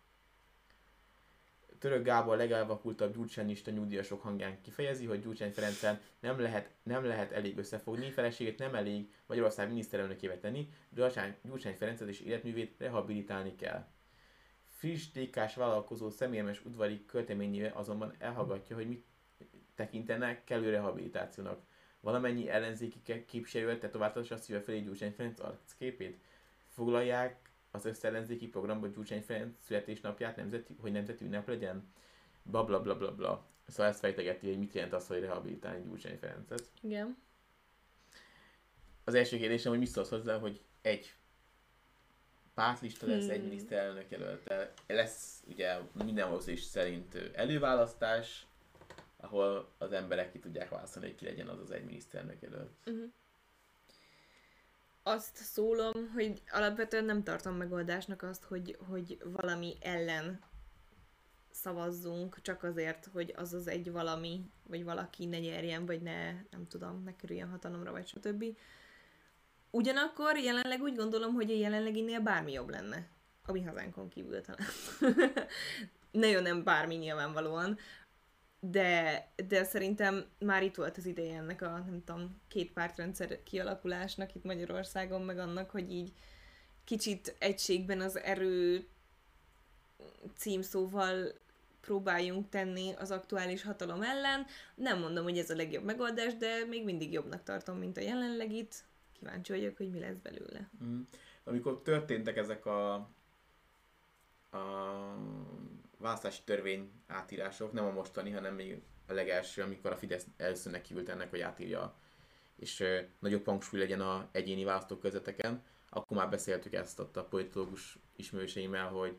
Török Gábor legelvakultabb gyurcsányista nyugdíjasok hangján kifejezi, hogy Gyurcsány Ferencen nem lehet, nem lehet elég összefogni, feleségét nem elég Magyarország miniszterelnökévé tenni, Gyurcsány, Gyurcsány Ferencet és életművét rehabilitálni kell. Friss DK-s vállalkozó személyes udvari költeményével azonban elhallgatja, hogy mit tekintenek kellő rehabilitációnak. Valamennyi ellenzéki ke- képviselő tetováltatásra szíve felé Gyurcsány Ferenc arcképét. Foglalják az összellenzéki programba Gyurcsány Ferenc születésnapját, nemzeti, hogy nemzeti ünnep legyen? Bla bla bla bla bla. Szóval ezt fejtegeti, hogy mit jelent az, hogy rehabilitálni Gyurcsány Ferencet.
Igen.
Az első kérdésem, hogy mit szólsz hozzá, hogy egy pártlista lesz, egy
Hmm.
miniszterelnök jelölte. Lesz ugye minden valószínűség szerint előválasztás, ahol az emberek ki tudják választani, hogy ki legyen az az egy miniszterelnök jelölt.
Uh-huh. Azt szólom, hogy alapvetően nem tartom megoldásnak azt, hogy, hogy valami ellen szavazzunk, csak azért, hogy az az egy valami, vagy valaki ne nyerjen, vagy ne, nem tudom, ne kerüljön hatalomra, vagy stb. Ugyanakkor jelenleg úgy gondolom, hogy a jelenleginél bármi jobb lenne. A mi hazánkon kívül talán. Nagyon nem bármi nyilvánvalóan. De, de szerintem már itt volt az ideje ennek a, nem tudom, két pártrendszer kialakulásnak itt Magyarországon, meg annak, hogy így kicsit egységben az erő címszóval próbáljunk tenni az aktuális hatalom ellen. Nem mondom, hogy ez a legjobb megoldás, de még mindig jobbnak tartom, mint a jelenlegit. Kíváncsi vagyok, hogy mi lesz belőle.
Mm. Amikor történtek ezek a, a választási törvény átírások, nem a mostani, hanem még a legelső, amikor a Fidesz először nekiült ennek, hogy átírja, és ö, nagyobb hangsúly legyen a egyéni választókörzeteken, akkor már beszéltük ezt ott a politológus ismerőseimmel, hogy,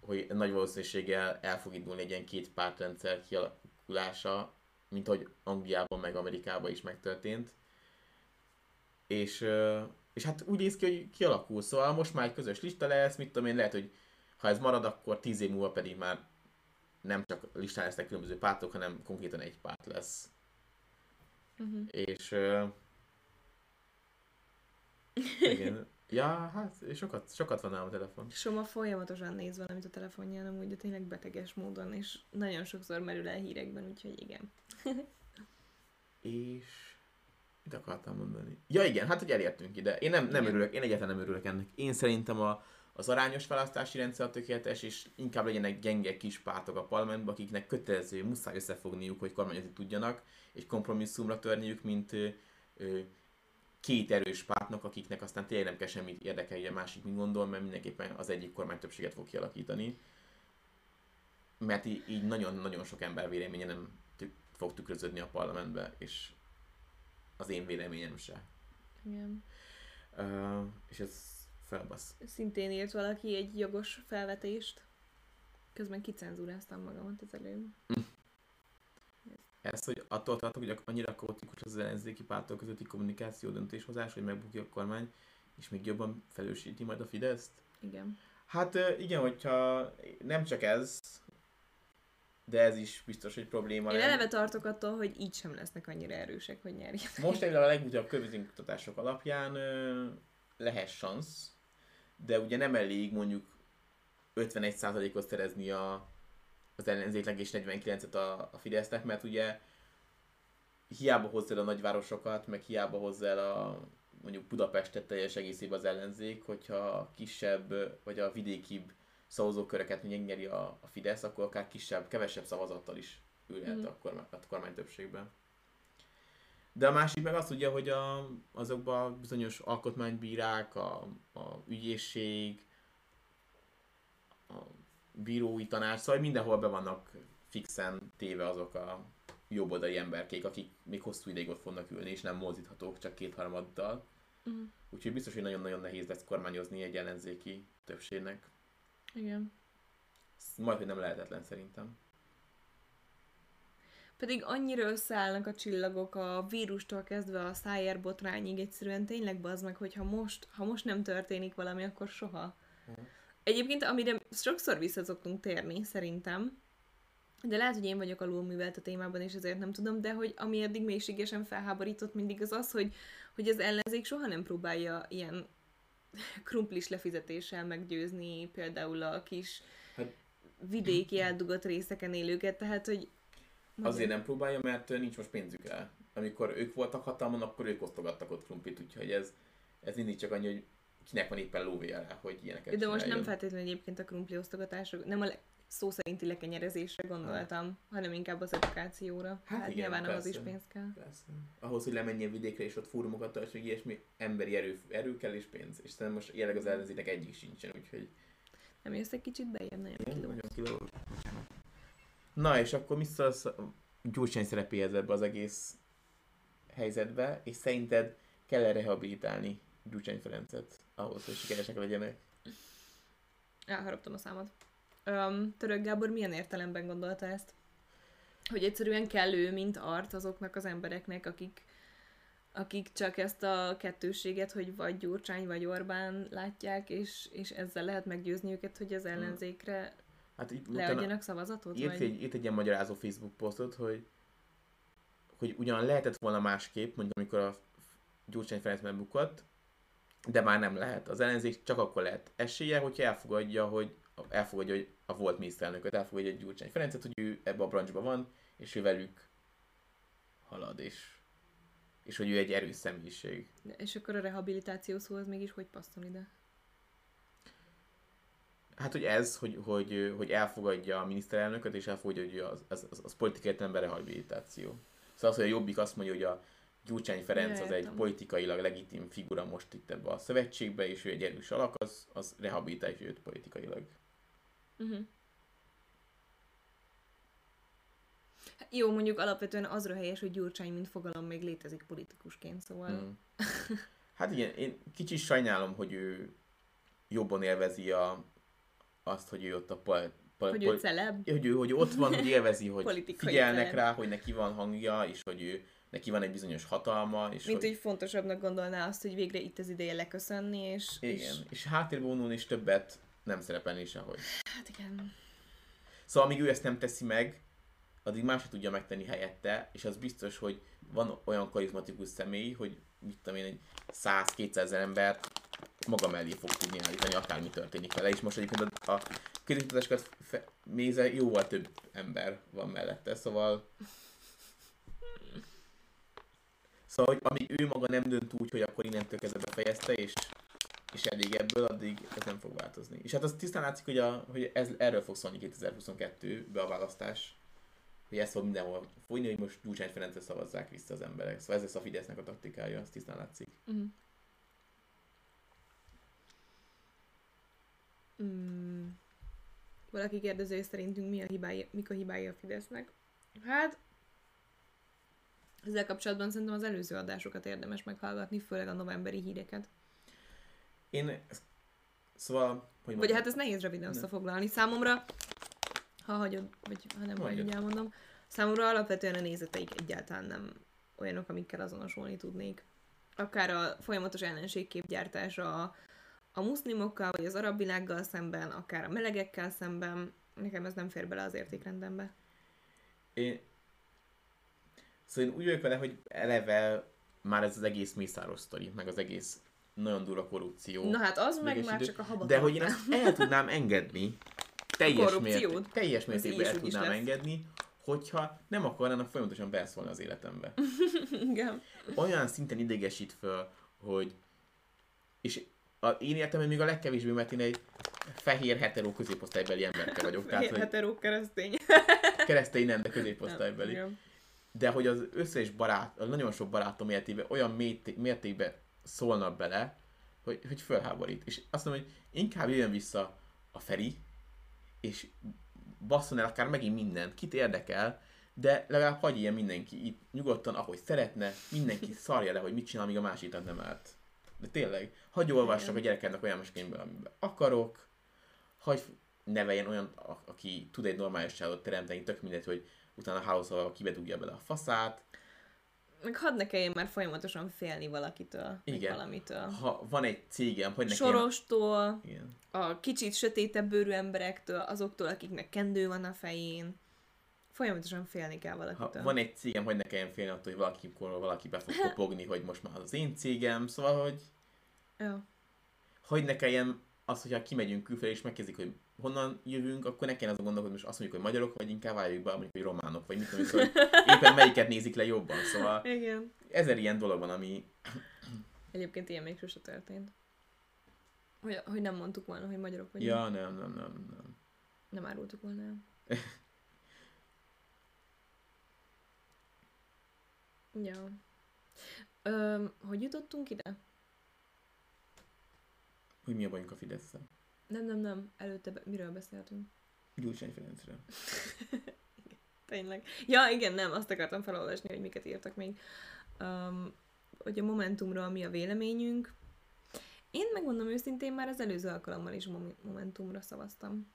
hogy nagy valószínűséggel el fog indulni egy ilyen két pártrendszer kialakulása, mint ahogy Angliában meg Amerikában is megtörtént. És, és hát úgy néz ki, hogy kialakul, szóval most már egy közös lista lesz, mit tudom én, lehet, hogy ha ez marad, akkor tíz év múlva pedig már nem csak listán lesznek különböző pártok, hanem konkrétan egy párt lesz.
Uh-huh.
És... ö, igen. Ja, hát sokat, sokat van nálam a telefon.
Soma folyamatosan néz valamit a telefonján, amúgy, de tényleg beteges módon, és nagyon sokszor merül el hírekben, úgyhogy igen.
És... Mit akartam mondani? Ja igen, hát hogy elértünk ide. Én nem, nem
Igen.
örülök, én egyáltalán nem örülök ennek. Én szerintem a, az arányos választási rendszer a tökéletes, és inkább legyenek gyenge kis pártok a parlamentben, akiknek kötelező, muszáj összefogniuk, hogy kormányozni tudjanak, és kompromisszumra törniük, mint ö, ö, két erős pártnak, akiknek aztán tényleg nem kell semmit érdekelni, a másik mit gondol, mert mindenképpen az egyik kormány többséget fog kialakítani. Mert így nagyon-nagyon sok ember véleménye nem tü- fog tükröződni a parlamentbe, és az én véleményem se.
igen.
Uh, és ez felbasz.
Szintén írt valaki egy jogos felvetést. Közben kicenzúráztam magamat az előbb.
Ez, hogy attól tartok, hogy annyira kaotikus az ellenzéki pártok közötti kommunikáció döntéshozás, hogy megbukja a kormány, és még jobban felősíti majd a Fideszt?
Igen.
Hát igen, hogyha nem csak ez, de ez is biztos, hogy probléma
Én
nem.
eleve tartok attól, hogy így sem lesznek annyira erősek, hogy nyerjenek.
Most egyébként a legújabb közvéleménykutatások alapján lehet szansz, de ugye nem elég mondjuk 51%-ot szerezni a, az ellenzéknek és 49-et a, a Fidesznek, mert ugye hiába hozza el a nagyvárosokat, meg hiába hozza el a mondjuk Budapestet teljes egészében az ellenzék, hogyha kisebb, vagy a vidékibb szavazóköröket megnyeri a, a Fidesz, akkor akár kisebb, kevesebb szavazattal is ülhet mm. a, kormány, a kormány többségben. De a másik meg az ugye, hogy a, azokban bizonyos alkotmánybírák, a, a ügyészség, a bírói tanács, szóval mindenhol be vannak fixen téve azok a jobboldali emberkék, akik még hosszú ideig ott fognak ülni, és nem mozdíthatók csak kétharmaddal. Mm. Úgyhogy biztos, hogy nagyon-nagyon nehéz lesz kormányozni egy ellenzéki többségnek.
Igen.
Majd, hogy nem lehetetlen szerintem.
Pedig annyira összeállnak a csillagok a vírustól kezdve a szájér botrányig, egyszerűen tényleg bazd meg, hogyha most, ha most nem történik valami, akkor soha. Uh-huh. Egyébként, amire sokszor vissza szoktunk térni, szerintem, de lehet, hogy én vagyok alulművelt a témában, és ezért nem tudom, de hogy ami eddig mélységesen felháborított mindig az az, hogy, hogy az ellenzék soha nem próbálja ilyen krumplis lefizetéssel meggyőzni például a kis hát, vidéki eldugott részeken élőket, tehát hogy...
Azért nem próbálja, mert nincs most pénzük el. Amikor ők voltak hatalmon, akkor ők osztogattak ott krumplit, úgyhogy ez, ez mindig csak annyi, hogy kinek van éppen lóvéje hogy ilyeneket
De most nem feltétlenül egyébként a krumpli osztogatások, nem a szó szerinti lekenyerezésre gondoltam, hát. hanem inkább az edukációra. Hát, hát igen, nyilván persze, ahhoz is pénz kell.
Persze. Ahhoz, hogy lemenjen vidékre és ott fórumokat tarts, hogy ilyesmi emberi erő, erő kell és pénz. És szerintem most jelenleg az ellenzének egyik sincsen, úgyhogy...
Nem jössz egy kicsit bejebb, nagyon
kiló. Nagyon kiló. Na és akkor mi szólsz Gyurcsány szerepéhez ebbe az egész helyzetbe, és szerinted kell-e rehabilitálni Gyurcsány Ferencet ahhoz, hogy sikeresek legyenek?
Elharaptam a számot. Um, Török Gábor milyen értelemben gondolta ezt? Hogy egyszerűen kell ő, mint art azoknak az embereknek, akik, akik csak ezt a kettőséget, hogy vagy Gyurcsány, vagy Orbán látják, és, és ezzel lehet meggyőzni őket, hogy az ellenzékre hát így, leadjanak szavazatot?
Írt, vagy? Egy, írt egy ilyen magyarázó Facebook posztot, hogy, hogy ugyan lehetett volna másképp, mondjuk amikor a Gyurcsány Ferenc megbukott, de már nem lehet. Az ellenzék csak akkor lehet esélye, hogyha elfogadja, hogy elfogadja, hogy a volt miniszterelnököt elfogadja egy Gyurcsány Ferencet, hogy ő ebbe a brancsban van, és ő velük halad, és, és hogy ő egy erős személyiség.
De és akkor a rehabilitáció szó az mégis hogy passzol ide?
Hát, hogy ez, hogy, hogy, hogy elfogadja a miniszterelnököt, és elfogadja, hogy az, az, az, az politikai értelemben rehabilitáció. Szóval az, hogy a Jobbik azt mondja, hogy a Gyurcsány Ferenc az egy politikailag legitim figura most itt ebbe a szövetségbe, és ő egy erős alak, az, az rehabilitálja őt politikailag. Uh-huh.
Jó, mondjuk alapvetően azra helyes, hogy Gyurcsány, mint fogalom még létezik politikusként, szóval... Mm.
Hát igen, én kicsit sajnálom, hogy ő jobban élvezi a, azt, hogy ő ott a pol,
pol, hogy pol, ő celeb?
Hogy, ő, hogy ott van, hogy élvezi, hogy figyelnek celeb. rá, hogy neki van hangja, és hogy ő neki van egy bizonyos hatalma. És
Mint hogy... hogy fontosabbnak gondolná azt, hogy végre itt az ideje leköszönni, és...
Igen, és, és háttérvonulni is többet nem szerepelni sehogy.
Hát igen.
Szóval amíg ő ezt nem teszi meg, addig más tudja megtenni helyette, és az biztos, hogy van olyan karizmatikus személy, hogy mit tudom én, egy 100-200 ezer ember maga mellé fog tudni állítani, akármi történik vele, és most egyébként a, a középításokat méze jóval több ember van mellette, szóval Szóval, hogy amíg ő maga nem dönt úgy, hogy akkor innentől kezdve befejezte, és és elég ebből, addig ez nem fog változni. És hát az tisztán látszik, hogy, a, hogy ez, erről fog szólni 2022-be a választás, hogy ezt fog mindenhol folyni, hogy most Gyurcsány Ferencre szavazzák vissza az emberek. Szóval ez lesz a Fidesznek a taktikája, az tisztán látszik.
Mm. Valaki kérdező, hogy szerintünk mi a hibája, mik a hibája a Fidesznek. Hát, ezzel kapcsolatban szerintem az előző adásokat érdemes meghallgatni, főleg a novemberi híreket.
Én, szóval,
hogy Vagy hát ez nehéz röviden összefoglalni. Számomra, ha hagyod, vagy ha nem hagyod, elmondom, számomra alapvetően a nézeteik egyáltalán nem olyanok, amikkel azonosulni tudnék. Akár a folyamatos ellenségképgyártása a, a muszlimokkal, vagy az arab világgal szemben, akár a melegekkel szemben, nekem ez nem fér bele az értékrendembe.
Én, Szóval én úgy vagyok vele, hogy eleve már ez az egész Mészáros sztori, meg az egész nagyon durva korrupció.
Na hát az meg már
idő.
csak a haba
De hogy én ezt el tudnám engedni, teljes, mért, teljes mértékben el tudnám engedni, hogyha nem akarnának folyamatosan belszólni az életembe.
Igen.
Olyan szinten idegesít föl, hogy és a, én értem, még a legkevésbé, mert én egy fehér hetero középosztálybeli emberke vagyok. Tehát, hogy
Heteró keresztény.
keresztény nem, de középosztálybeli.
Igen.
De hogy az összes barát, nagyon sok barátom életében olyan mérté- mértékben szólnak bele, hogy, hogy fölháborít. És azt mondom, hogy inkább jön vissza a Feri, és basszon el akár megint mindent, kit érdekel, de legalább hagyj ilyen mindenki itt nyugodtan, ahogy szeretne, mindenki szarja le, hogy mit csinál, míg a másikat nem állt. De tényleg, hagyj olvassak a gyerekemnek olyan könyvből, amiben akarok, hagyj neveljen olyan, a- aki tud egy normálisságot teremteni, tök mindegy, hogy utána house kibedugja bele a faszát.
Meg hadd ne kelljen már folyamatosan félni valakitől,
Igen.
valamitől.
Ha van egy cégem, hogy nekem...
Sorostól,
Igen.
a kicsit sötétebb bőrű emberektől, azoktól, akiknek kendő van a fején. Folyamatosan félni kell
Ha
valakitől.
van egy cégem, hogy ne kelljen félni attól, hogy valaki, valaki be fog kopogni, hogy most már az én cégem, szóval, hogy
Ja.
hogy ne kelljen az, hogyha kimegyünk külföldre és megkezdik, hogy honnan jövünk, akkor ne kelljen azon gondolkodni, most azt mondjuk, hogy magyarok, vagy inkább váljuk be, mondjuk, hogy románok, vagy mit tudom, szóval, hogy éppen melyiket nézik le jobban. Szóval
Igen.
ezer ilyen dolog van, ami
Egyébként ilyen még sose történt. Hogy, hogy nem mondtuk volna, hogy magyarok vagyunk.
Ja, nem, nem, nem, nem.
Nem árultuk volna el. ja. Öm, hogy jutottunk ide?
Hogy mi a bajunk a fidesz
Nem, nem, nem. Előtte be- miről beszéltünk?
Gyurcsány Ferencről.
Tényleg. Ja, igen, nem, azt akartam felolvasni, hogy miket írtak még. Um, hogy a Momentumról mi a véleményünk. Én megmondom őszintén, már az előző alkalommal is Mom- Momentumra szavaztam.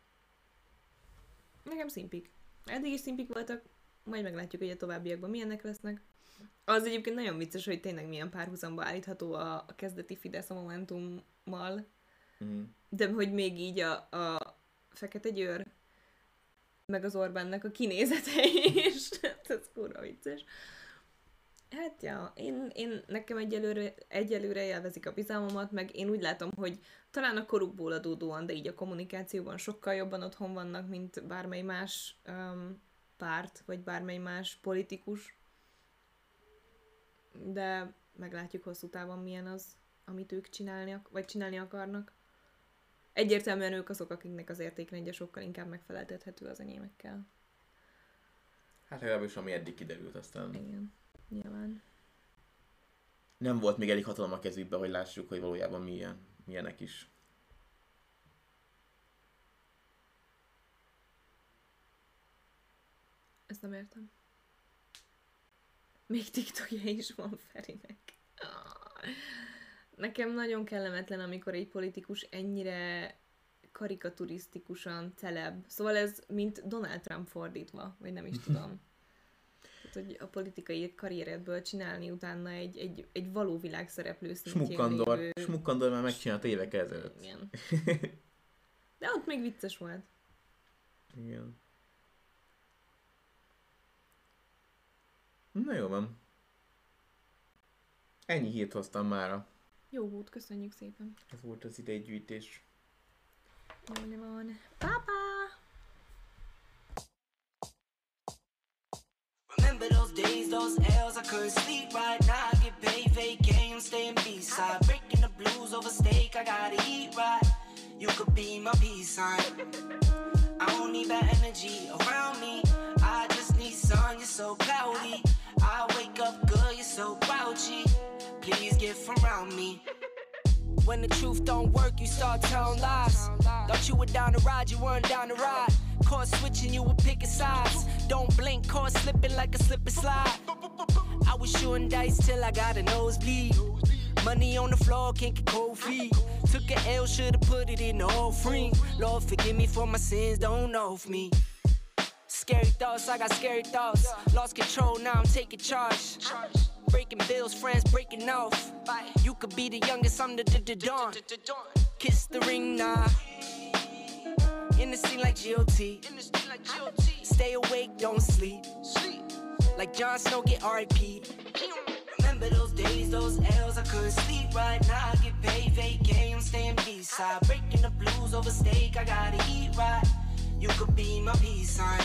Nekem szimpik. Eddig is szimpik voltak, majd meglátjuk, hogy a továbbiakban milyenek lesznek. Az egyébként nagyon vicces, hogy tényleg milyen párhuzamba állítható a, a kezdeti Fidesz a Momentummal,
Mm.
de hogy még így a, a Fekete Győr meg az Orbánnak a kinézete is. Ez kurva vicces. Hát ja, én, én nekem egyelőre, egyelőre élvezik a bizalmamat, meg én úgy látom, hogy talán a korukból adódóan, de így a kommunikációban sokkal jobban otthon vannak, mint bármely más um, párt, vagy bármely más politikus. De meglátjuk hosszú távon milyen az, amit ők csinálni, vagy csinálni akarnak. Egyértelműen ők azok, akiknek az értékrendje sokkal inkább megfeleltethető az enyémekkel.
Hát legalábbis ami eddig kiderült, aztán
Igen, nyilván.
nem volt még elég hatalom a kezükbe, hogy lássuk, hogy valójában milyen, milyenek is.
Ezt nem értem. Még TikTokja is van Ferinek. Nekem nagyon kellemetlen, amikor egy politikus ennyire karikaturisztikusan celeb. Szóval ez mint Donald Trump fordítva, vagy nem is tudom. Tehát, hogy a politikai karrieredből csinálni utána egy, egy, egy való világszereplő szintjén
Smukkandor.
lévő...
Smukkandor már megcsinálta évek ezelőtt.
Igen. De ott még vicces volt.
Igen. Na jó van. Ennyi hírt hoztam mára.
Jó volt, köszönjük szépen.
Ez volt az idejgyűjtés.
Jó van. Papa!
Remember those days, those L's, I couldn't sleep right now. I get paid, vacay, I'm staying B-side. Breaking the blues over steak, I gotta eat right. You could be my peace sign. I don't need bad energy around me. When the truth don't work, you start telling lies. Thought you were down to ride, you weren't down to ride. Caught switching, you were picking sides. Don't blink, caught slipping like a slip and slide. I was shooting dice till I got a nosebleed. Money on the floor, can't get cold feet. Took a L, should've put it in the offering. Lord, forgive me for my sins, don't know of me. Scary thoughts, I got scary thoughts. Lost control, now I'm taking charge. Breaking bills, friends breaking off. You could be the youngest, I'm the, the, the dawn. Kiss the ring, nah. In the scene like GOT. Stay awake, don't sleep. Like Jon Snow, get RIP. Remember those days, those L's, I couldn't sleep right now. I get paid, vacay, I'm staying B-side. Breaking the blues over steak, I gotta eat right. You could be my peace sign.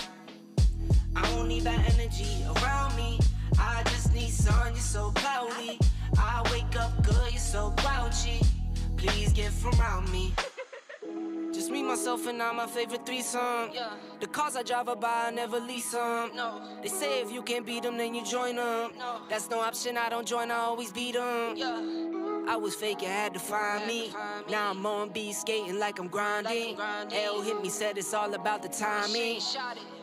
I don't need that energy around me. I just need sun, you're so cloudy. I wake up good, you're so grouchy. Please get from around me. Just me, myself, and I, my favorite threesome. Yeah. The cars I drive I by, I never lease them. No. They say if you can't beat them, then you join them. No. That's no option, I don't join, I always beat them. Yeah. I was fake, you had to find me. Now I'm on B skating like I'm grinding. L hit me, said it's all about the timing.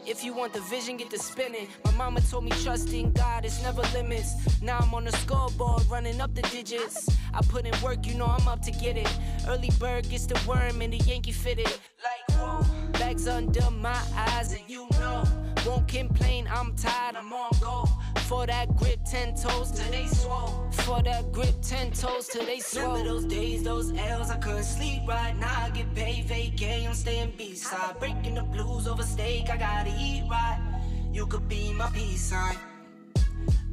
If you want the vision, get to spinning. My mama told me trust in God, it's never limits. Now I'm on the scoreboard, running up the digits. I put in work, you know I'm up to get it. Early bird gets the worm and the Yankee fitted. Like whoa, bags under my eyes, and you know. Won't complain, I'm tired, I'm on go. For that grip, ten toes till they swole. For that grip, ten toes till they swole. Remember those days, those L's, I couldn't sleep right now. I get paid vacay, I'm staying B-side. Breaking the blues over steak, I gotta eat right. You could be my peace sign.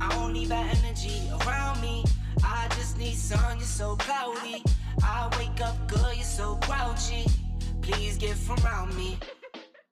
I don't need that energy around me. I just need sun, you're so cloudy. I wake up good, you're so grouchy. Please get from around me.